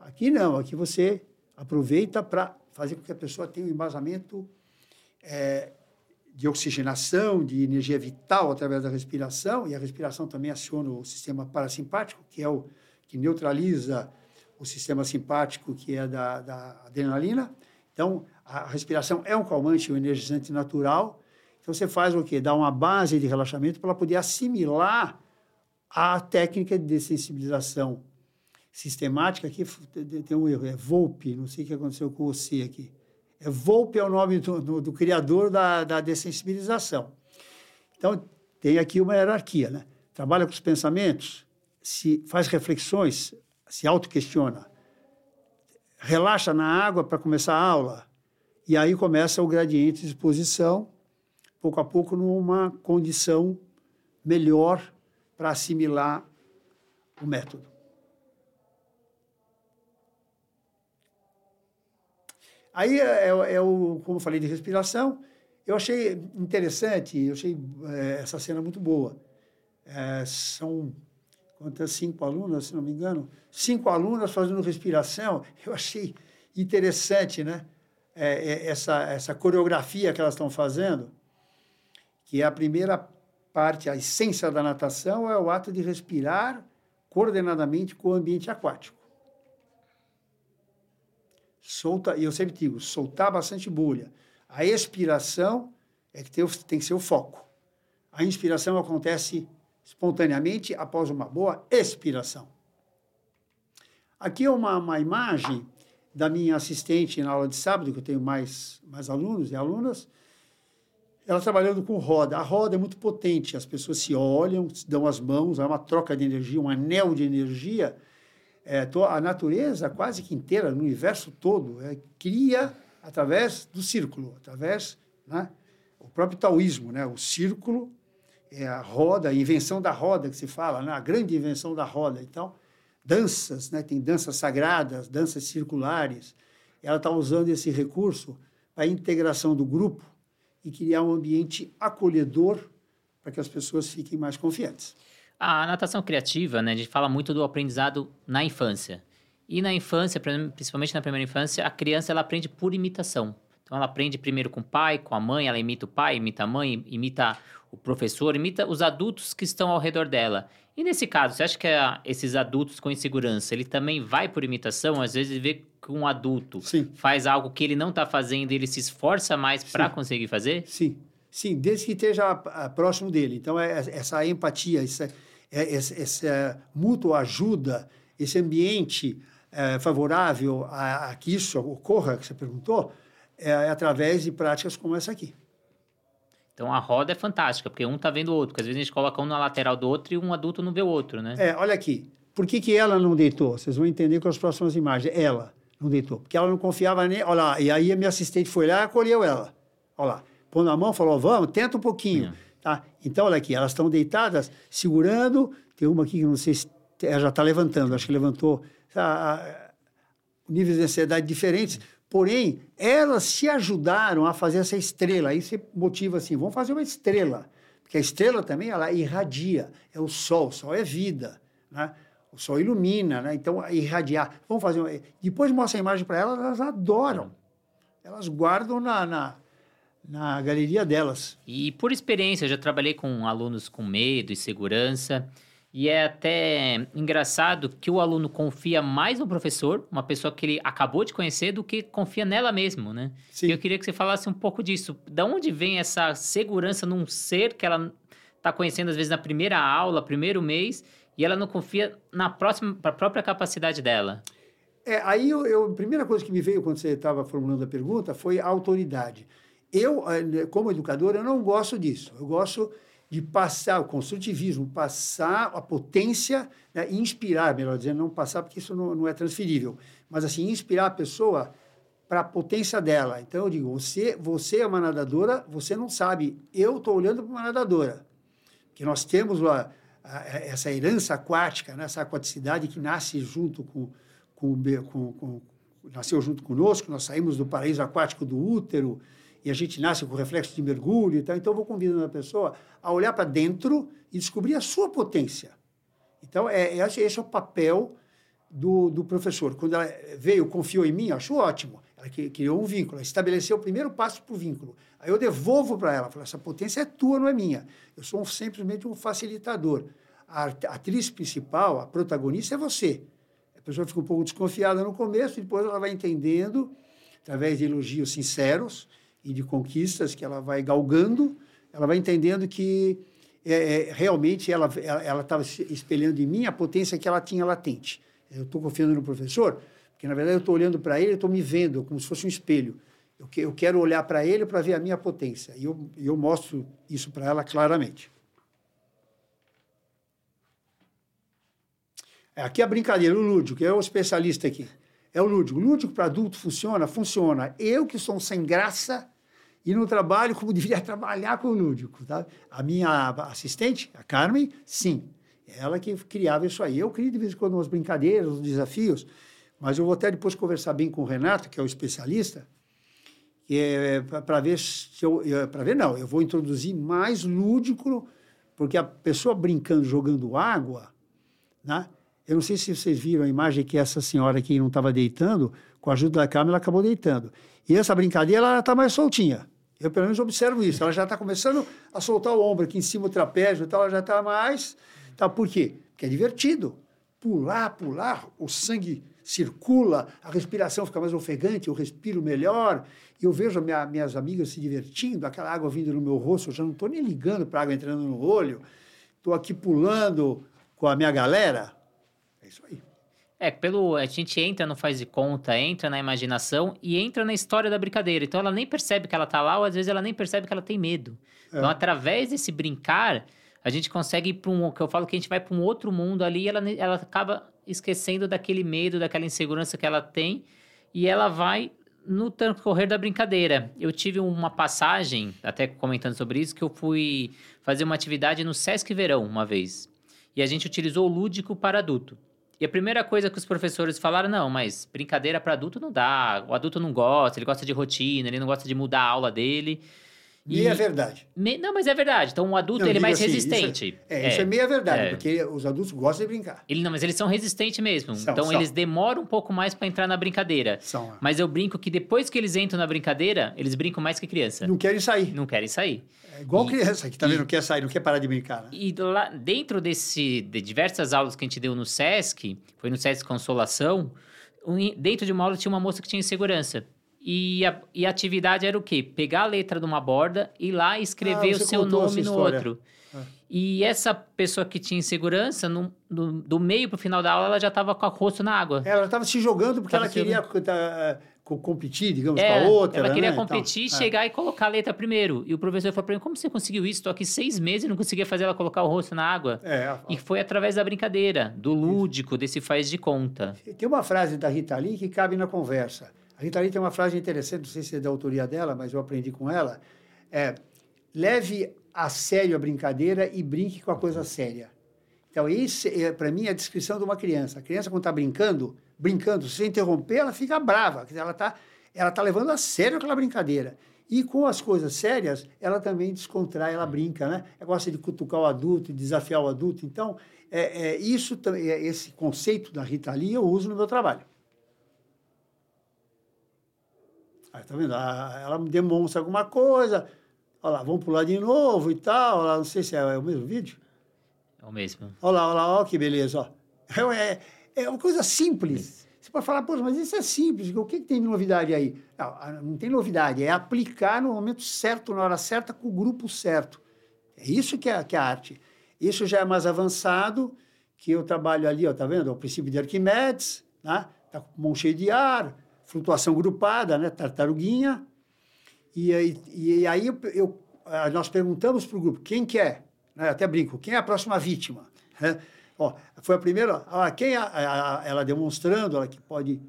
Aqui não, aqui você aproveita para fazer com que a pessoa tenha um embasamento é, de oxigenação, de energia vital através da respiração, e a respiração também aciona o sistema parasimpático, que é o que neutraliza o sistema simpático, que é da, da adrenalina. Então, a respiração é um calmante, um energizante natural. Então, você faz o quê? Dá uma base de relaxamento para poder assimilar a técnica de dessensibilização sistemática. Aqui tem um erro, é Volpe, não sei o que aconteceu com o C aqui. É Volpe é o nome do, do, do criador da, da dessensibilização. Então, tem aqui uma hierarquia, né? Trabalha com os pensamentos, se faz reflexões, se autoquestiona, relaxa na água para começar a aula, e aí começa o gradiente de exposição, pouco a pouco, numa condição melhor para assimilar o método. Aí é, é, é, o, como eu falei de respiração, eu achei interessante, eu achei é, essa cena muito boa. é, são quantas cinco alunas, se não me engano, cinco alunas fazendo respiração. Eu achei interessante, né? É, essa, essa coreografia que elas estão fazendo, que é a primeira parte, a essência da natação é o ato de respirar coordenadamente com o ambiente aquático. Solta, e eu sempre digo, soltar bastante bolha. A expiração é que tem, tem que ser o foco. A inspiração acontece espontaneamente após uma boa expiração. Aqui é uma, uma imagem da minha assistente na aula de sábado, que eu tenho mais, mais alunos e alunas, ela trabalhando com roda. A roda é muito potente, as pessoas se olham, se dão as mãos, há uma troca de energia, um anel de energia. É, a natureza quase que inteira, no universo todo, é, cria através do círculo, através, né, o próprio taoísmo, né, o círculo é a roda, a invenção da roda que se fala, né, a grande invenção da roda. Então, danças, né? tem danças sagradas, danças circulares. Ela está usando esse recurso para a integração do grupo e criar um ambiente acolhedor para que as pessoas fiquem mais confiantes. A natação criativa, né, a gente fala muito do aprendizado na infância. E na infância, principalmente na primeira infância, a criança ela aprende por imitação. Então ela aprende primeiro com o pai, com a mãe, ela imita o pai, imita a mãe, imita o professor, imita os adultos que estão ao redor dela. E nesse caso, você acha que a, esses adultos com insegurança, ele também vai por imitação? Às vezes vê que um adulto Sim. faz algo que ele não está fazendo e ele se esforça mais para conseguir fazer? Sim, sim, desde que esteja próximo dele. Então, é, é essa empatia, essa, é, essa, mútua ajuda, esse ambiente é, favorável a, a, que isso ocorra, que você perguntou, é, é através de práticas como essa aqui. Então a roda é fantástica, porque um tá vendo o outro, porque às vezes a gente coloca um na lateral do outro e um adulto não vê o outro, né? É, olha aqui. Por que, que ela não deitou? Vocês vão entender com as próximas imagens. Ela não deitou. Porque ela não confiava nem. Olha lá, e aí a minha assistente foi lá e acolheu ela. Olha lá. Pôs na mão falou: vamos, tenta um pouquinho. É. Tá? Então, olha aqui, elas estão deitadas, segurando. Tem uma aqui que não sei se. Ela já está levantando, acho que levantou. Tá, níveis de ansiedade diferentes. Porém, elas se ajudaram a fazer essa estrela. Aí você motiva assim, vamos fazer uma estrela. Porque a estrela também, ela irradia. É o sol, o sol é vida, né? O sol ilumina, né? Então, irradiar. Vamos fazer uma... Depois mostra a imagem para elas, elas adoram. Elas guardam na, na, na galeria delas. E por experiência, eu já trabalhei com alunos com medo e segurança. E é até engraçado que o aluno confia mais no professor, uma pessoa que ele acabou de conhecer, do que confia nela mesmo, né? Sim. E eu queria que você falasse um pouco disso. Da onde vem essa segurança num ser que ela está conhecendo, às vezes, na primeira aula, primeiro mês, e ela não confia na próxima, a própria capacidade dela? É, aí eu, eu, a primeira coisa que me veio quando você estava formulando a pergunta foi a autoridade. Eu, eh, como educador, eu não gosto disso. Eu gosto de passar o construtivismo, passar a potência, né, inspirar, melhor dizendo, não passar porque isso não, não é transferível, mas assim, inspirar a pessoa para a potência dela. Então eu digo, você, você é uma nadadora, você não sabe, eu estou olhando para uma nadadora, que nós temos a, essa herança aquática, né, essa aquaticidade que nasce junto com, com, com, com nasceu junto conosco, nós saímos do paraíso aquático do útero, e a gente nasce com reflexo de mergulho e tal. Então, eu vou convidando a pessoa a olhar para dentro e descobrir a sua potência. Então, é, é, esse é o papel do, do professor. Quando ela veio, confiou em mim, achou ótimo. Ela criou um vínculo, ela estabeleceu o primeiro passo para o vínculo. Aí eu devolvo para ela, falo, essa potência é tua, não é minha. Eu sou um, simplesmente um facilitador. A atriz principal, a protagonista é você. A pessoa fica um pouco desconfiada no começo, depois ela vai entendendo, através de elogios sinceros, e de conquistas que ela vai galgando, ela vai entendendo que é, é, realmente ela estava espelhando em mim a potência que ela tinha latente. Eu estou confiando no professor, porque na verdade eu estou olhando para ele, eu estou me vendo como se fosse um espelho. Eu, que, eu quero olhar para ele para ver a minha potência. E eu, eu mostro isso para ela claramente. É, aqui é a brincadeira, o lúdico, que é o especialista aqui. É o lúdico. O lúdico para adulto funciona? Funciona. Eu que sou um sem graça, e no trabalho como deveria trabalhar com o lúdico. Tá? A minha assistente, a Carmen, sim, ela que criava isso aí. Eu crio de vez em quando umas brincadeiras, uns desafios, mas eu vou até depois conversar bem com o Renato, que é o especialista, é, para ver se eu. Para ver, não, eu vou introduzir mais lúdico porque a pessoa brincando, jogando água, né? Eu não sei se vocês viram a imagem que essa senhora aqui não estava deitando, com a ajuda da câmera, ela acabou deitando. E essa brincadeira, ela está mais soltinha. Eu, pelo menos, observo isso. Ela já está começando a soltar o ombro aqui em cima do trapézio, então ela já está mais... Tá, por quê? Porque é divertido. Pular, pular, o sangue circula, a respiração fica mais ofegante, eu respiro melhor, e eu vejo minha, minhas amigas se divertindo, aquela água vindo no meu rosto, eu já não estou nem ligando para a água entrando no olho, estou aqui pulando com a minha galera. É isso aí. É, pelo a gente entra no faz de conta, entra na imaginação e entra na história da brincadeira. Então ela nem percebe que ela tá lá, ou às vezes ela nem percebe que ela tem medo. É. Então, através desse brincar, a gente consegue ir para um. que eu falo que a gente vai para um outro mundo ali, ela, ela acaba esquecendo daquele medo, daquela insegurança que ela tem, e ela vai no transcorrer da brincadeira. Eu tive uma passagem, até comentando sobre isso, que eu fui fazer uma atividade no Sesc Verão uma vez. E a gente utilizou o lúdico para adulto. E a primeira coisa que os professores falaram, não, mas brincadeira para adulto não dá. O adulto não gosta, ele gosta de rotina, ele não gosta de mudar a aula dele. Meia e... verdade. Me... Não, mas é verdade. Então, o adulto, não, ele é mais assim, resistente. Isso é, é, é, isso é meia verdade, é. porque os adultos gostam de brincar. Ele, não, mas eles são resistentes mesmo. São, então, são. eles demoram um pouco mais para entrar na brincadeira. São. Mas eu brinco que depois que eles entram na brincadeira, eles brincam mais que criança. Não querem sair. Não querem sair. É igual e, criança que também e, não quer sair, não quer parar de brincar. Né? E lá, dentro desse, de diversas aulas que a gente deu no SESC, foi no SESC Consolação, dentro de uma aula tinha uma moça que tinha insegurança. E a, e a atividade era o quê? Pegar a letra de uma borda e lá escrever ah, o seu nome no outro. É. E essa pessoa que tinha insegurança, no, no, do meio para o final da aula, ela já estava com o rosto na água. Ela estava se jogando porque tava ela queria competir, digamos, é, com a outra. Ela queria né? competir, então, chegar é. e colocar a letra primeiro. E o professor falou para mim: como você conseguiu isso? Estou aqui seis meses e não conseguia fazer ela colocar o rosto na água. É, e foi através da brincadeira, do lúdico, desse faz de conta. Tem uma frase da Rita Lee que cabe na conversa. A Rita Lee tem uma frase interessante, não sei se é da autoria dela, mas eu aprendi com ela. É, leve a sério a brincadeira e brinque com a coisa séria. Então, isso, é, para mim, é a descrição de uma criança. A criança, quando está brincando, brincando, se interromper, ela fica brava. Ela está ela tá levando a sério aquela brincadeira. E com as coisas sérias, ela também descontrai, ela brinca, né? Ela gosta de cutucar o adulto, de desafiar o adulto. Então, é, é isso, é, esse conceito da Rita Lee eu uso no meu trabalho. Aí, tá vendo? Ah, ela demonstra alguma coisa. Olha lá, vamos pular de novo e tal. Olha lá, não sei se é, é, o mesmo vídeo. É o mesmo. Olha lá, olha lá, olha que beleza. Ó. É, é uma coisa simples. Você pode falar, pô, mas isso é simples. O que, que tem de novidade aí? Não, não tem novidade. É aplicar no momento certo, na hora certa, com o grupo certo. É isso que é, que é a arte. Isso já é mais avançado, que eu trabalho ali, ó, tá vendo? O princípio de Arquimedes, né? Tá com mão cheia de ar, flutuação grupada, né? tartaruguinha. E, e aí eu, eu, nós perguntamos para o grupo quem que é, né? até brinco, quem é a próxima vítima? Né? Ó, foi a primeira, ó, quem é a, a, ela demonstrando ela que pode,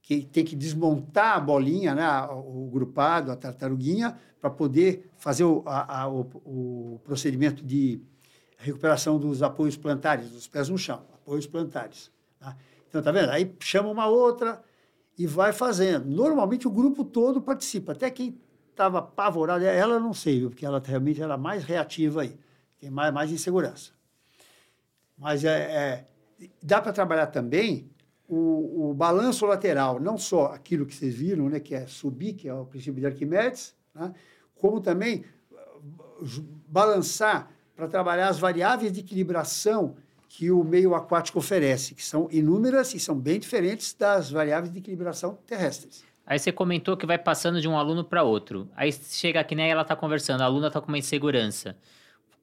que tem que desmontar a bolinha, né? o grupado, a tartaruguinha, para poder fazer o, a, o, o procedimento de recuperação dos apoios plantares, dos pés no chão, apoios plantares. Tá? Então, tá vendo? Aí chama uma outra, e vai fazendo. Normalmente o grupo todo participa, até quem estava apavorado, ela não sei, porque ela realmente era mais reativa aí, tem mais, mais insegurança. Mas é, é dá para trabalhar também o, o, balanço lateral, não só aquilo que vocês viram, né, que é subir, que é o princípio de Arquimedes, né, como também uh, balançar para trabalhar as variáveis de equilibração que o meio aquático oferece, que são inúmeras e são bem diferentes das variáveis de equilibração terrestres. Aí você comentou que vai passando de um aluno para outro. Aí chega aqui, né, ela está conversando, a aluna está com uma insegurança.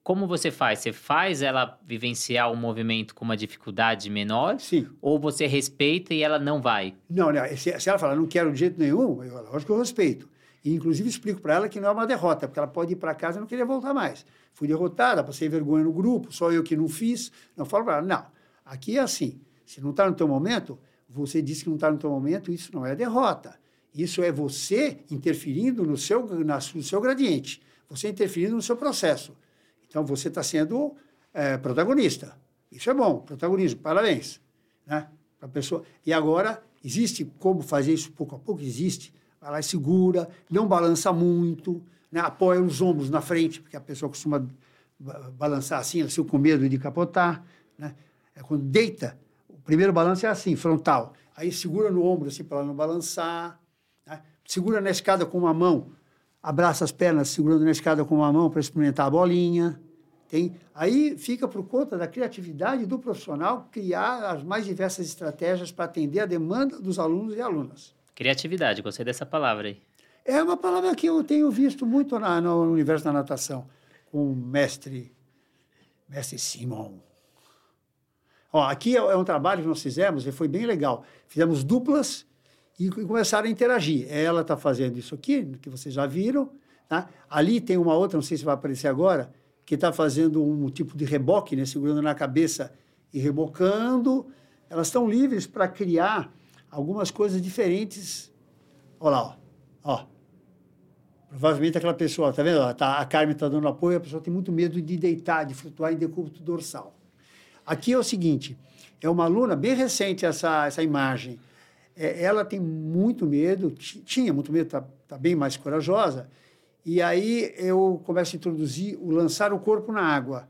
Como você faz? Você faz ela vivenciar o movimento com uma dificuldade menor? Sim. Ou você respeita e ela não vai? Não, não se, se ela falar não quero de jeito nenhum, eu, lógico que eu respeito. E, inclusive, explico para ela que não é uma derrota, porque ela pode ir para casa e não querer voltar mais fui derrotada, passei vergonha no grupo, só eu que não fiz. Não falo para ela, não, aqui é assim, se não está no teu momento, você disse que não está no teu momento, isso não é derrota. Isso é você interferindo no seu, na, no seu gradiente, você interferindo no seu processo. Então, você está sendo é, protagonista. Isso é bom, protagonismo, parabéns. Né? pessoa. E agora, existe como fazer isso pouco a pouco? Existe. Vai lá e segura, não balança muito, né? apoia os ombros na frente, porque a pessoa costuma balançar assim, assim, com medo de capotar. Né? É quando deita, o primeiro balanço é assim, frontal. Aí segura no ombro assim para não balançar. Né? Segura na escada com uma mão, abraça as pernas segurando na escada com uma mão para experimentar a bolinha. Tem, aí fica por conta da criatividade do profissional criar as mais diversas estratégias para atender a demanda dos alunos e alunas. Criatividade, gostei dessa palavra aí. É uma palavra que eu tenho visto muito na, no universo da natação, com o mestre, mestre Simon. Ó, aqui é, é um trabalho que nós fizemos e foi bem legal. Fizemos duplas e, começaram a interagir. Ela está fazendo isso aqui, que vocês já viram. Tá? Ali tem uma outra, não sei se vai aparecer agora, que está fazendo um tipo de reboque, né, segurando na cabeça e rebocando. Elas estão livres para criar algumas coisas diferentes. Olha lá, ó. ó. Provavelmente aquela pessoa, tá vendo? Tá, a Carmen está dando apoio, a pessoa tem muito medo de deitar, de flutuar em decúbito dorsal. Aqui é o seguinte, é uma aluna bem recente essa, essa imagem. É, ela tem muito medo, tinha muito medo, está tá bem mais corajosa, e aí eu começo a introduzir o lançar o corpo na água.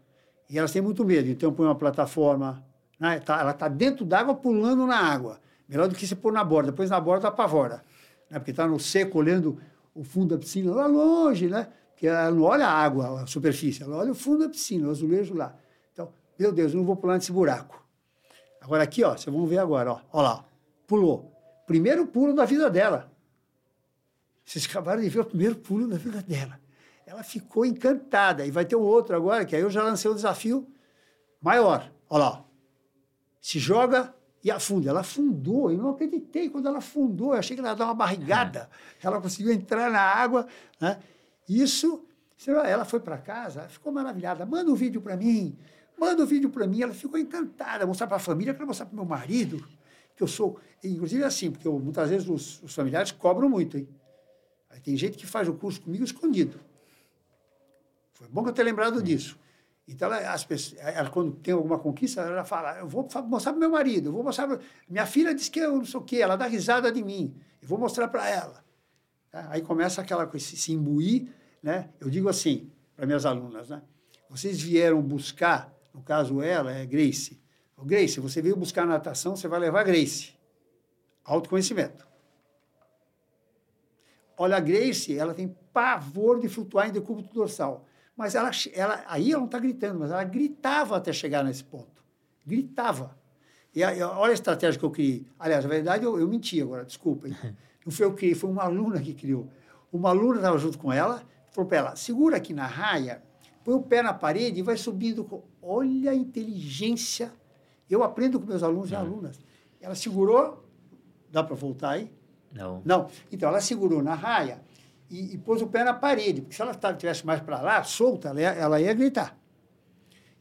E elas têm muito medo, então põe uma plataforma, né? tá, ela está dentro d'água pulando na água. Melhor do que você pôr na borda. Depois na borda apavora. Né? Porque está no seco, olhando o fundo da piscina lá longe, né? Porque ela não olha a água, a superfície, ela olha o fundo da piscina, o azulejo lá. Então, meu Deus, eu não vou pular nesse buraco. Agora aqui, ó, vocês vão ver agora, ó. Olha lá, pulou. Primeiro pulo da vida dela. Vocês acabaram de ver o primeiro pulo da vida dela. Ela ficou encantada. E vai ter um outro agora, que aí eu já lancei o um desafio maior. Olha lá. Se joga e afunda. Ela afundou. Eu não acreditei quando ela afundou. Eu achei que ela ia dar uma barrigada. Ela conseguiu entrar na água. Né? Isso, ela foi para casa, ficou maravilhada. Manda um vídeo para mim. Manda um vídeo para mim. Ela ficou encantada. Mostrar para a família, quero mostrar para meu marido. Que eu sou. Inclusive assim, porque eu, muitas vezes os, os familiares cobram muito, hein? Aí tem gente que faz o curso comigo escondido. Foi bom que eu tenha lembrado disso. Então, ela, as pessoas, ela, quando tem alguma conquista, ela fala: Eu vou mostrar para meu marido, eu vou mostrar. Pra... Minha filha disse que eu não sei o quê, ela dá risada de mim, eu vou mostrar para ela. Tá? Aí começa aquela coisa, se, imbuir. Né? Eu digo assim para minhas alunas: né? Vocês vieram buscar, no caso ela, é Grace. Grace, você veio buscar natação, você vai levar Grace. Autoconhecimento. Olha, a Grace, ela tem pavor de flutuar em decúbito dorsal. Mas ela, ela aí ela não está gritando, mas ela gritava até chegar nesse ponto. Gritava. E olha a estratégia que eu criei. Aliás, na verdade, eu, eu menti agora, desculpa. Não foi eu que criei, foi uma aluna que criou. Uma aluna estava junto com ela, falou para ela, segura aqui na raia, põe o pé na parede e vai subindo. Com... Olha a inteligência. Eu aprendo com meus alunos e ah. alunas. Ela segurou, dá para voltar aí? Não. Não. Então, ela segurou na raia e, e pôs o pé na parede, porque se ela estivesse mais para lá, solta, ela ia, ela ia gritar.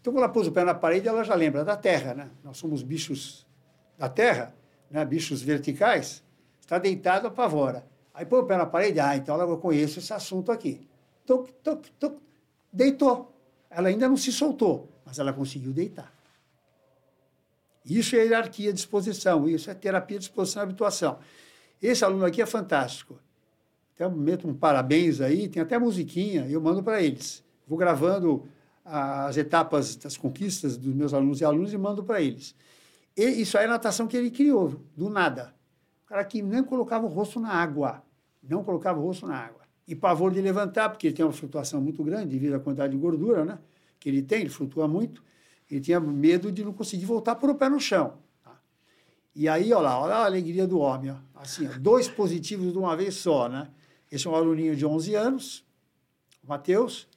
Então, quando ela pôs o pé na parede, ela já lembra da terra, né? Nós somos bichos da terra, né? bichos verticais. Está deitado, apavora. Aí põe o pé na parede, ah, então eu conheço esse assunto aqui. Tuc, tuc, tuc, deitou. Ela ainda não se soltou, mas ela conseguiu deitar. Isso é hierarquia de exposição, isso é terapia de exposição e habituação. Esse aluno aqui é fantástico. Até meto um parabéns aí, tem até musiquinha, eu mando para eles. Vou gravando as etapas das conquistas dos meus alunos e alunos e mando para eles. E isso aí é a natação que ele criou, do nada. O cara que nem colocava o rosto na água. Não colocava o rosto na água. E pavor de levantar, porque ele tem uma flutuação muito grande devido à quantidade de gordura né, que ele tem, ele flutua muito. Ele tinha medo de não conseguir voltar por o pé no chão. E aí, olha lá, olha a alegria do homem. Ó. Assim, ó, dois positivos de uma vez só, né? Esse é um aluninho de 11 anos, o Matheus,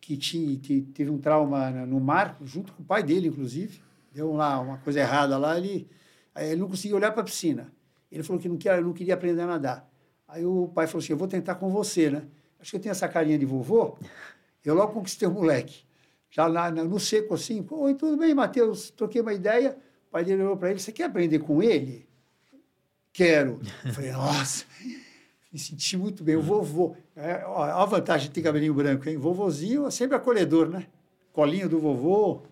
que, tinha, teve um trauma no mar, junto com o pai dele, inclusive. Deu lá uma coisa errada lá, ele, ele não conseguia olhar para a piscina. Ele falou que não queria, não queria aprender a nadar. Aí o pai falou assim, eu vou tentar com você, né? Acho que eu tenho essa carinha de vovô. Eu logo conquistei o moleque. Já lá no seco assim, oi, tudo bem, Matheus? Troquei uma ideia pai dele olhou para ele, você quer aprender com ele? Quero. Eu falei, nossa, me senti muito bem. O vovô, é, ó, a vantagem de ter cabelinho branco, hein? Vovozinho é sempre acolhedor, né? Colinho do vovô.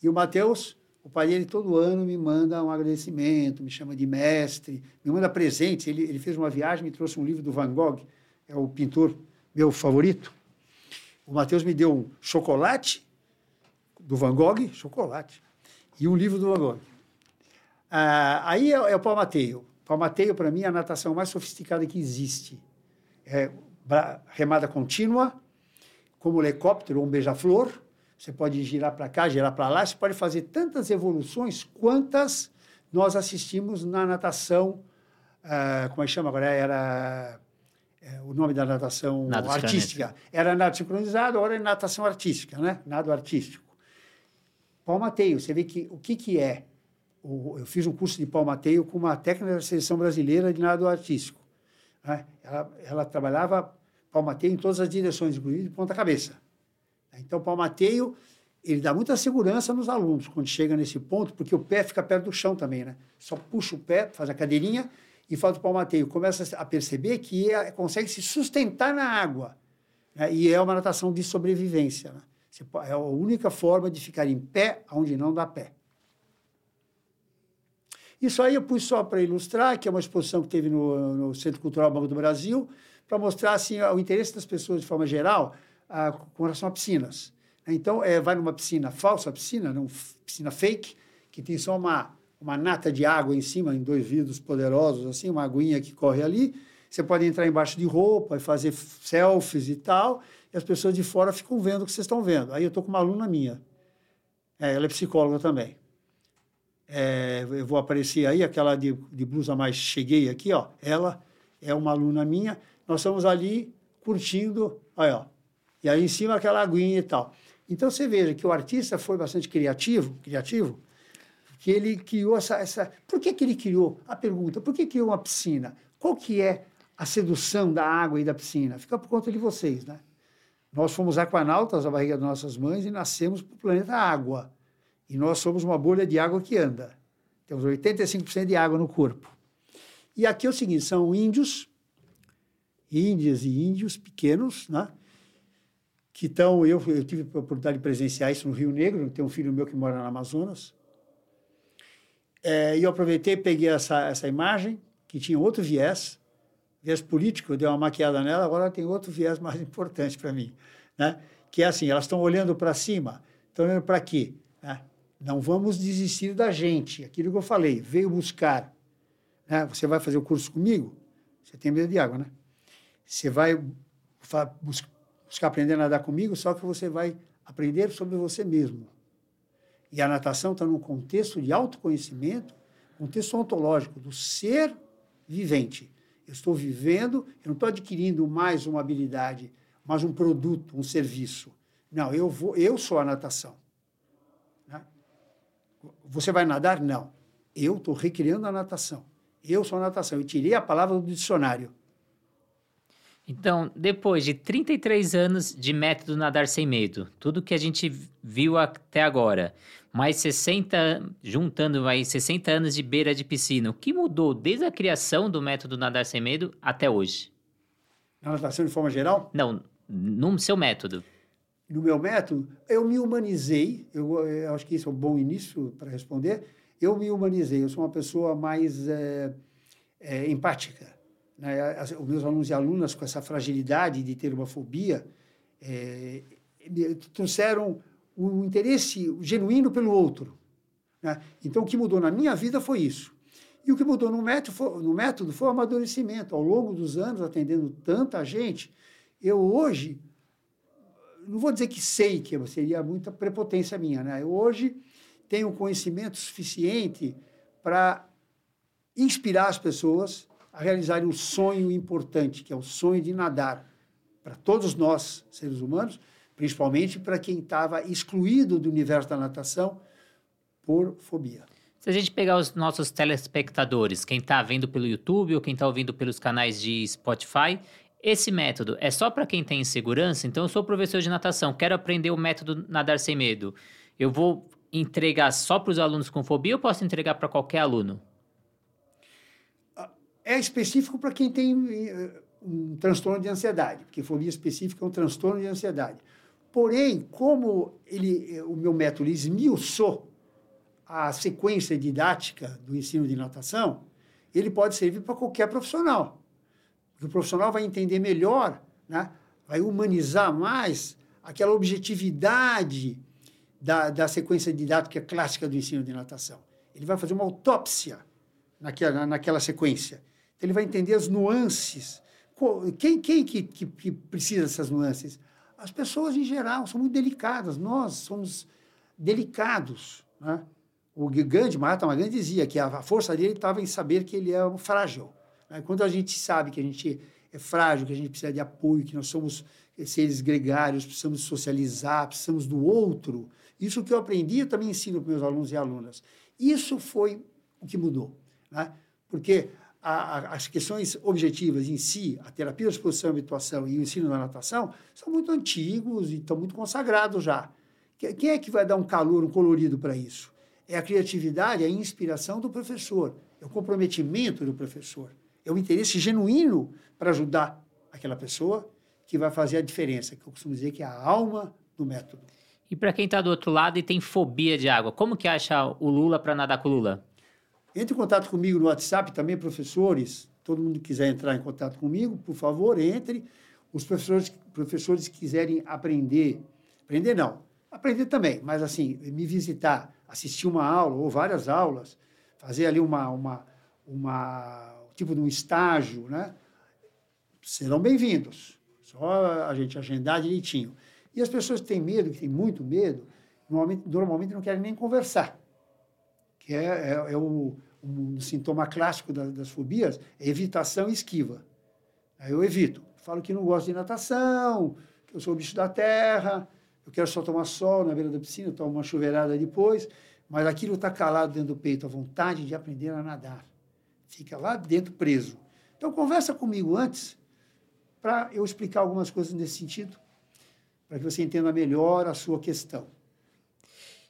E o Matheus, o pai dele todo ano me manda um agradecimento, me chama de mestre, me manda presentes. Ele, ele fez uma viagem, me trouxe um livro do Van Gogh, é o pintor meu favorito. O Matheus me deu um chocolate do Van Gogh, chocolate, e um livro do Van Gogh. Ah, aí é, é o palmateio. Palmateio, para mim, é a natação mais sofisticada que existe. É remada contínua, como um helicóptero ou um beija-flor. Você pode girar para cá, girar para lá. Você pode fazer tantas evoluções quantas nós assistimos na natação. Ah, como é que chama agora? Era é, o nome da natação artística. Era nado sincronizado, agora é natação artística, né? Nado artístico. Palmateio, você vê que o que, que é eu fiz um curso de palmateio com uma técnica da seleção brasileira de nado artístico. Né? Ela, ela, trabalhava palmateio em todas as direções, inclusive de ponta cabeça. Então, palmateio, ele dá muita segurança nos alunos quando chega nesse ponto, porque o pé fica perto do chão também, né? Só puxa o pé, faz a cadeirinha e faz o palmateio. Começa a perceber que é, consegue se sustentar na água. Né? E é uma natação de sobrevivência. Né? É a única forma de ficar em pé onde não dá pé. Isso aí eu pus só para ilustrar, que é uma exposição que teve no, no Centro Cultural Banco do Brasil, para mostrar assim, o interesse das pessoas de forma geral a, com relação a piscinas. Então, é, vai numa piscina falsa, piscina, não, piscina fake, que tem só uma, uma nata de água em cima, em dois vidros poderosos, assim, uma aguinha que corre ali. Você pode entrar embaixo de roupa e fazer selfies e tal, e as pessoas de fora ficam vendo o que vocês estão vendo. Aí eu estou com uma aluna minha, é, ela é psicóloga também. É, eu vou aparecer aí, aquela de, de blusa mais cheguei aqui, ó. Ela é uma aluna minha. Nós estamos ali curtindo, olha, ó. E aí em cima aquela aguinha e tal. Então você veja que o artista foi bastante criativo, criativo, que ele criou essa, essa... Por que, que ele criou? A pergunta, por que criou uma piscina? Qual que é a sedução da água e da piscina? Fica por conta de vocês, né? Nós fomos aquanautas da barriga das nossas mães e nascemos para o planeta Água. E nós somos uma bolha de água que anda. Temos 85% de água no corpo. E aqui é o seguinte: são índios, índias e índios pequenos, né? que estão. Eu, eu tive a oportunidade de presenciar isso no Rio Negro, tenho um filho meu que mora no Amazonas. É, e eu aproveitei peguei essa, essa imagem, que tinha outro viés, viés político, eu dei uma maquiada nela, agora tem outro viés mais importante para mim. Né? Que é assim: elas estão olhando para cima, estão olhando para quê? Né? Não vamos desistir da gente. Aquilo que eu falei, veio buscar. Né? Você vai fazer o curso comigo? Você tem medo de água, né? Você vai buscar aprender a nadar comigo, só que você vai aprender sobre você mesmo. E a natação está num contexto de autoconhecimento, contexto ontológico, do ser vivente. Eu estou vivendo, eu não estou adquirindo mais uma habilidade, mais um produto, um serviço. Não, eu, vou, eu sou a natação. Você vai nadar? Não. Eu estou recriando a natação. Eu sou a natação. Eu tirei a palavra do dicionário. Então, depois de 33 anos de método Nadar Sem Medo, tudo que a gente viu até agora, mais 60, juntando mais 60 anos de beira de piscina, o que mudou desde a criação do método Nadar Sem Medo até hoje? Na natação de forma geral? Não, no seu método no meu método, eu me humanizei. Eu, eu acho que isso é um bom início para responder. Eu me humanizei. Eu sou uma pessoa mais é, é, empática. Né? Os meus alunos e alunas com essa fragilidade de ter uma fobia é, trouxeram um interesse genuíno pelo outro. Né? Então, o que mudou na minha vida foi isso. E o que mudou no método, foi, no método foi o amadurecimento. Ao longo dos anos, atendendo tanta gente, eu hoje não vou dizer que sei, que seria muita prepotência minha, né? Eu hoje tenho conhecimento suficiente para inspirar as pessoas a realizarem um sonho importante, que é o sonho de nadar. Para todos nós, seres humanos, principalmente para quem estava excluído do universo da natação por fobia. Se a gente pegar os nossos telespectadores, quem está vendo pelo YouTube ou quem está ouvindo pelos canais de Spotify, esse método é só para quem tem insegurança? Então, eu sou professor de natação, quero aprender o método nadar sem medo. Eu vou entregar só para os alunos com fobia ou posso entregar para qualquer aluno? É específico para quem tem eh, um transtorno de ansiedade, porque fobia específica é um transtorno de ansiedade. Porém, como ele, eh, o meu método esmiuçou a sequência didática do ensino de natação, ele pode servir para qualquer profissional. Porque o profissional vai entender melhor, né? vai humanizar mais aquela objetividade da, da sequência didática clássica do ensino de natação. Ele vai fazer uma autópsia naquela, naquela sequência. Então, ele vai entender as nuances. Quem, quem que, que, que precisa dessas nuances? As pessoas, em geral, são muito delicadas. Nós somos delicados. Né? O Gandhi, Mahatma Gandhi dizia que a força dele estava em saber que ele é um frágil. Né? Quando a gente sabe que a gente é frágil, que a gente precisa de apoio, que nós somos seres gregários, precisamos socializar, precisamos do outro. Isso que eu aprendi, eu também ensino para meus alunos e alunas. Isso foi o que mudou. Né? Porque a, a, as questões objetivas em si, a terapia de exposição e habituação e o ensino da natação, são muito antigos e estão muito consagrados já. Quem é que vai dar um calor, um colorido para isso? É a criatividade, é a inspiração do professor, é o comprometimento do professor, é o interesse genuíno para ajudar aquela pessoa que vai fazer a diferença, que eu costumo dizer que é a alma do método. E para quem está do outro lado e tem fobia de água, como que acha o Lula para nadar com o Lula? Entre em contato comigo no WhatsApp, também professores, todo mundo que quiser entrar em contato comigo, por favor, entre. Os professores, professores que quiserem aprender, aprender não, aprender também, mas assim, me visitar, assistir uma aula ou várias aulas, fazer ali uma, uma, uma tipo de um estágio, né? Serão bem-vindos. Só a gente agendar direitinho. E as pessoas que têm medo, que têm muito medo, normalmente, normalmente não querem nem conversar. Que é, é, é o, um sintoma clássico das, das fobias, é evitação e esquiva. Aí eu evito. Falo que não gosto de natação, que eu sou o bicho da terra, eu quero só tomar sol na beira da piscina, tomo uma chuveirada depois, mas aquilo está calado dentro do peito, a vontade de aprender a nadar. Fica lá dentro preso. Então, conversa comigo antes, para eu explicar algumas coisas nesse sentido, para que você entenda melhor a sua questão.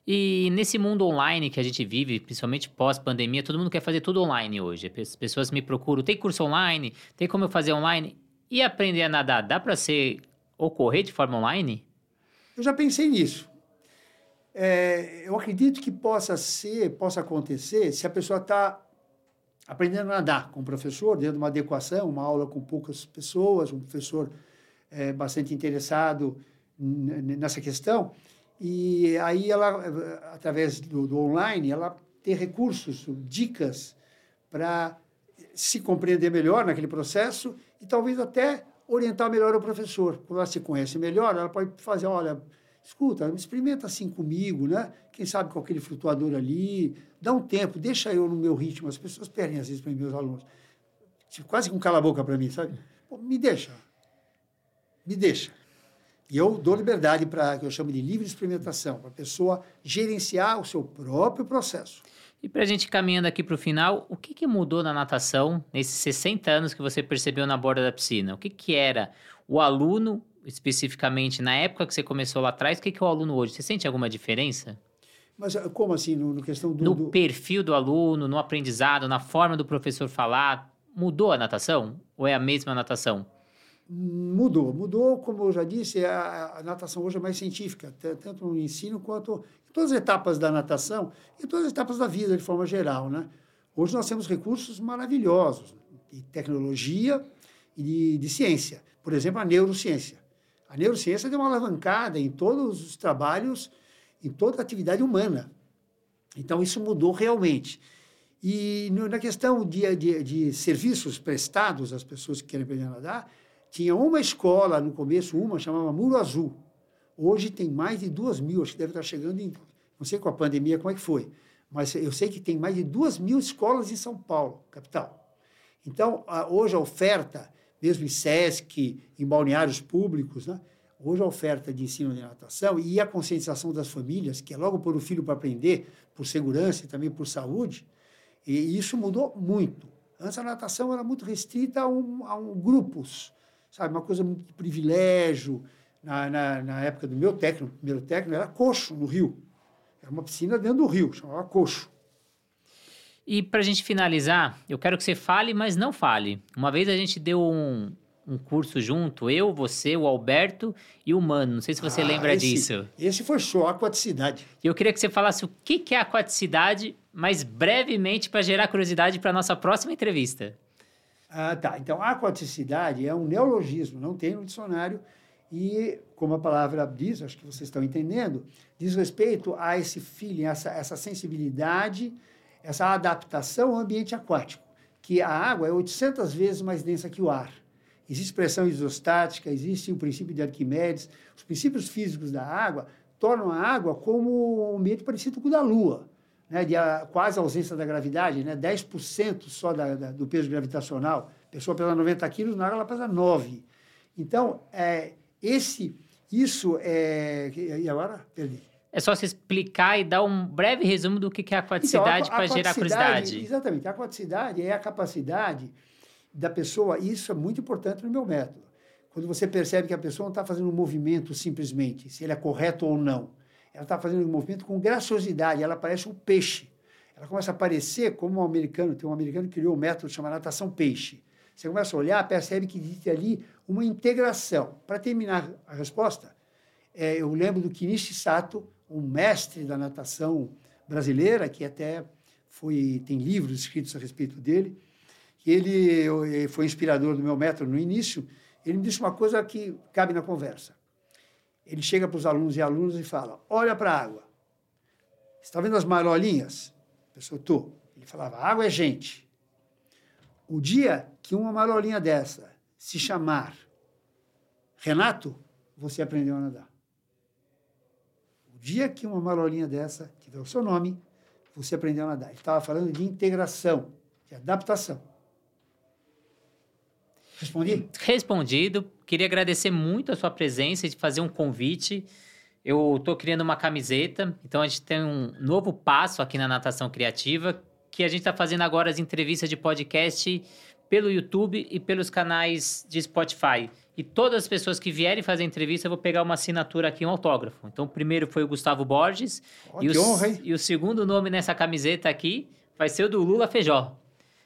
E nesse mundo online que a gente vive, principalmente pós-pandemia, todo mundo quer fazer tudo online hoje. As pessoas me procuram, tem curso online? Tem como eu fazer online? E aprender a nadar, dá para ser ocorrer de forma online? Eu já pensei nisso. É, eu acredito que possa ser, possa acontecer, se a pessoa está aprendendo a nadar com o professor, dentro de uma adequação, uma aula com poucas pessoas, um professor é, bastante interessado nessa questão, e aí ela, através do, do online, ela tem recursos, dicas para se compreender melhor naquele processo e talvez até orientar melhor o professor. Quando ela se conhece melhor, ela pode fazer, olha, escuta, experimenta assim comigo, né? Quem sabe com aquele flutuador ali, dá um tempo, deixa eu no meu ritmo. As pessoas pedem às vezes para meus alunos, tipo, quase com cala a boca para mim, sabe? Pô, me deixa, me deixa. E eu dou liberdade para, que eu chamo de livre experimentação, para a pessoa gerenciar o seu próprio processo. E para a gente caminhando aqui para o final, o que, que, mudou na natação nesses 60 anos que você percebeu na borda da piscina? O que, que era o aluno, especificamente na época que você começou lá atrás, o que, que é o aluno hoje? Você sente alguma diferença? Mas ah, como assim, no, no questão do... No do... perfil do aluno, no aprendizado, na forma do professor falar, mudou a natação? Ou é a mesma natação? Mudou, mudou, como eu já disse, a, a, natação hoje é mais científica, tanto no ensino quanto em todas as etapas da natação e todas as etapas da vida de forma geral, né? Hoje nós temos recursos maravilhosos de tecnologia e de, de ciência. Por exemplo, a neurociência. A neurociência deu uma alavancada em todos os trabalhos, em toda a atividade humana. Então, isso mudou realmente. E na questão de, de, de serviços prestados às pessoas que querem aprender a nadar, tinha uma escola no começo, uma chamava Muro Azul. Hoje tem mais de duas mil, acho que deve estar chegando em. Não sei com a pandemia como é que foi, mas eu sei que tem mais de duas mil escolas em São Paulo, capital. Então, a, hoje a oferta, mesmo em SESC, em balneários públicos, né? hoje a oferta de ensino de natação e a conscientização das famílias, que é logo pôr o filho para aprender, por segurança e também por saúde, e isso mudou muito. Antes a natação era muito restrita a, um, a um grupos sabe? Uma coisa muito de privilégio. Na, na, na época do meu técnico, primeiro técnico, era coxo no rio. Era uma piscina dentro do rio, chamava coxo. E para a gente finalizar, eu quero que você fale, mas não fale. Uma vez a gente deu um, um curso junto, eu, você, o Alberto e o Mano. Não sei se você ah, lembra esse, disso. Esse foi show, aquaticidade. E eu queria que você falasse o que, que é aquaticidade, mas brevemente para gerar curiosidade para a nossa próxima entrevista. Ah, tá. Então, aquaticidade é um neologismo, não tem no dicionário. E, como a palavra diz, acho que vocês estão entendendo, diz respeito a esse feeling, essa, essa sensibilidade, essa adaptação ao ambiente aquático, que a água é 800 vezes mais densa que o ar. Existe pressão isostática, existe o princípio de Arquimedes. Os princípios físicos da água tornam a água como um ambiente parecido com o da Lua, né? de a, quase ausência da gravidade, né? 10% só da, da, do peso gravitacional. A pessoa pesa 90 quilos, na água ela pesa 9. Então, é, esse, isso é... E agora? Perdi. É só se explicar e dar um breve resumo do que é a aquaticidade então, para gerar curiosidade. Exatamente. A aquaticidade é a capacidade da pessoa, e isso é muito importante no meu método. Quando você percebe que a pessoa não está fazendo um movimento simplesmente, se ele é correto ou não. Ela está fazendo um movimento com graciosidade, ela parece um peixe. Ela começa a aparecer como um americano, tem um americano que criou um método chamado natação peixe. Você começa a olhar, percebe que existe ali uma integração. Para terminar a resposta, é, eu lembro do Kinichi Sato, um mestre da natação brasileira, que até foi, tem livros escritos a respeito dele, que ele foi inspirador do meu método no início, ele me disse uma coisa que cabe na conversa. Ele chega para os alunos e alunas e fala: Olha para a água. Está vendo as marolinhas? A pessoa. Ele falava: Água é gente. O dia que uma marolinha dessa se chamar Renato, você aprendeu a nadar dia que uma marolinha dessa tiver o seu nome, você aprendeu a nadar. Ele estava falando de integração, de adaptação. Respondi? Respondido. Queria agradecer muito a sua presença e de fazer um convite. Eu estou criando uma camiseta, então a gente tem um novo passo aqui na Natação Criativa, que a gente está fazendo agora as entrevistas de podcast pelo YouTube e pelos canais de Spotify. E todas as pessoas que vierem fazer entrevista, eu vou pegar uma assinatura aqui, um autógrafo. Então, o primeiro foi o Gustavo Borges. Oh, e, o, honra, hein? e o segundo nome nessa camiseta aqui vai ser o do Lula Feijó.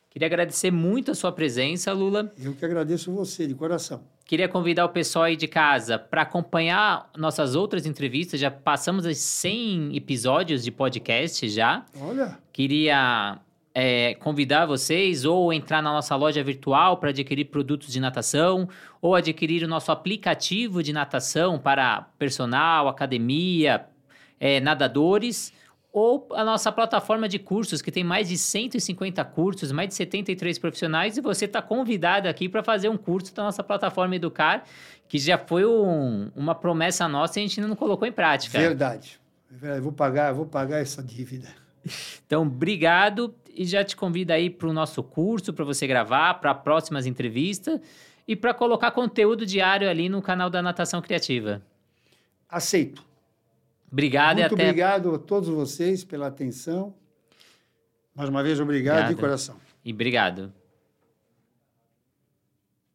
Queria agradecer muito a sua presença, Lula. Eu que agradeço você, de coração. Queria convidar o pessoal aí de casa para acompanhar nossas outras entrevistas. Já passamos os 100 episódios de podcast já. Olha. Queria é, convidar vocês ou entrar na nossa loja virtual para adquirir produtos de natação ou adquirir o nosso aplicativo de natação para personal, academia, é, nadadores ou a nossa plataforma de cursos que tem mais de 150 cursos, mais de 73 profissionais e você está convidado aqui para fazer um curso da nossa plataforma Educar, que já foi um, uma promessa nossa e a gente ainda não colocou em prática. Verdade. Eu vou pagar, vou pagar essa dívida. Então, obrigado e já te convido aí para o nosso curso, para você gravar, para próximas entrevistas e para colocar conteúdo diário ali no canal da Natação Criativa. Aceito. Obrigado Muito e até... obrigado a todos vocês pela atenção. Mais uma vez, obrigado, obrigado. de coração. E obrigado.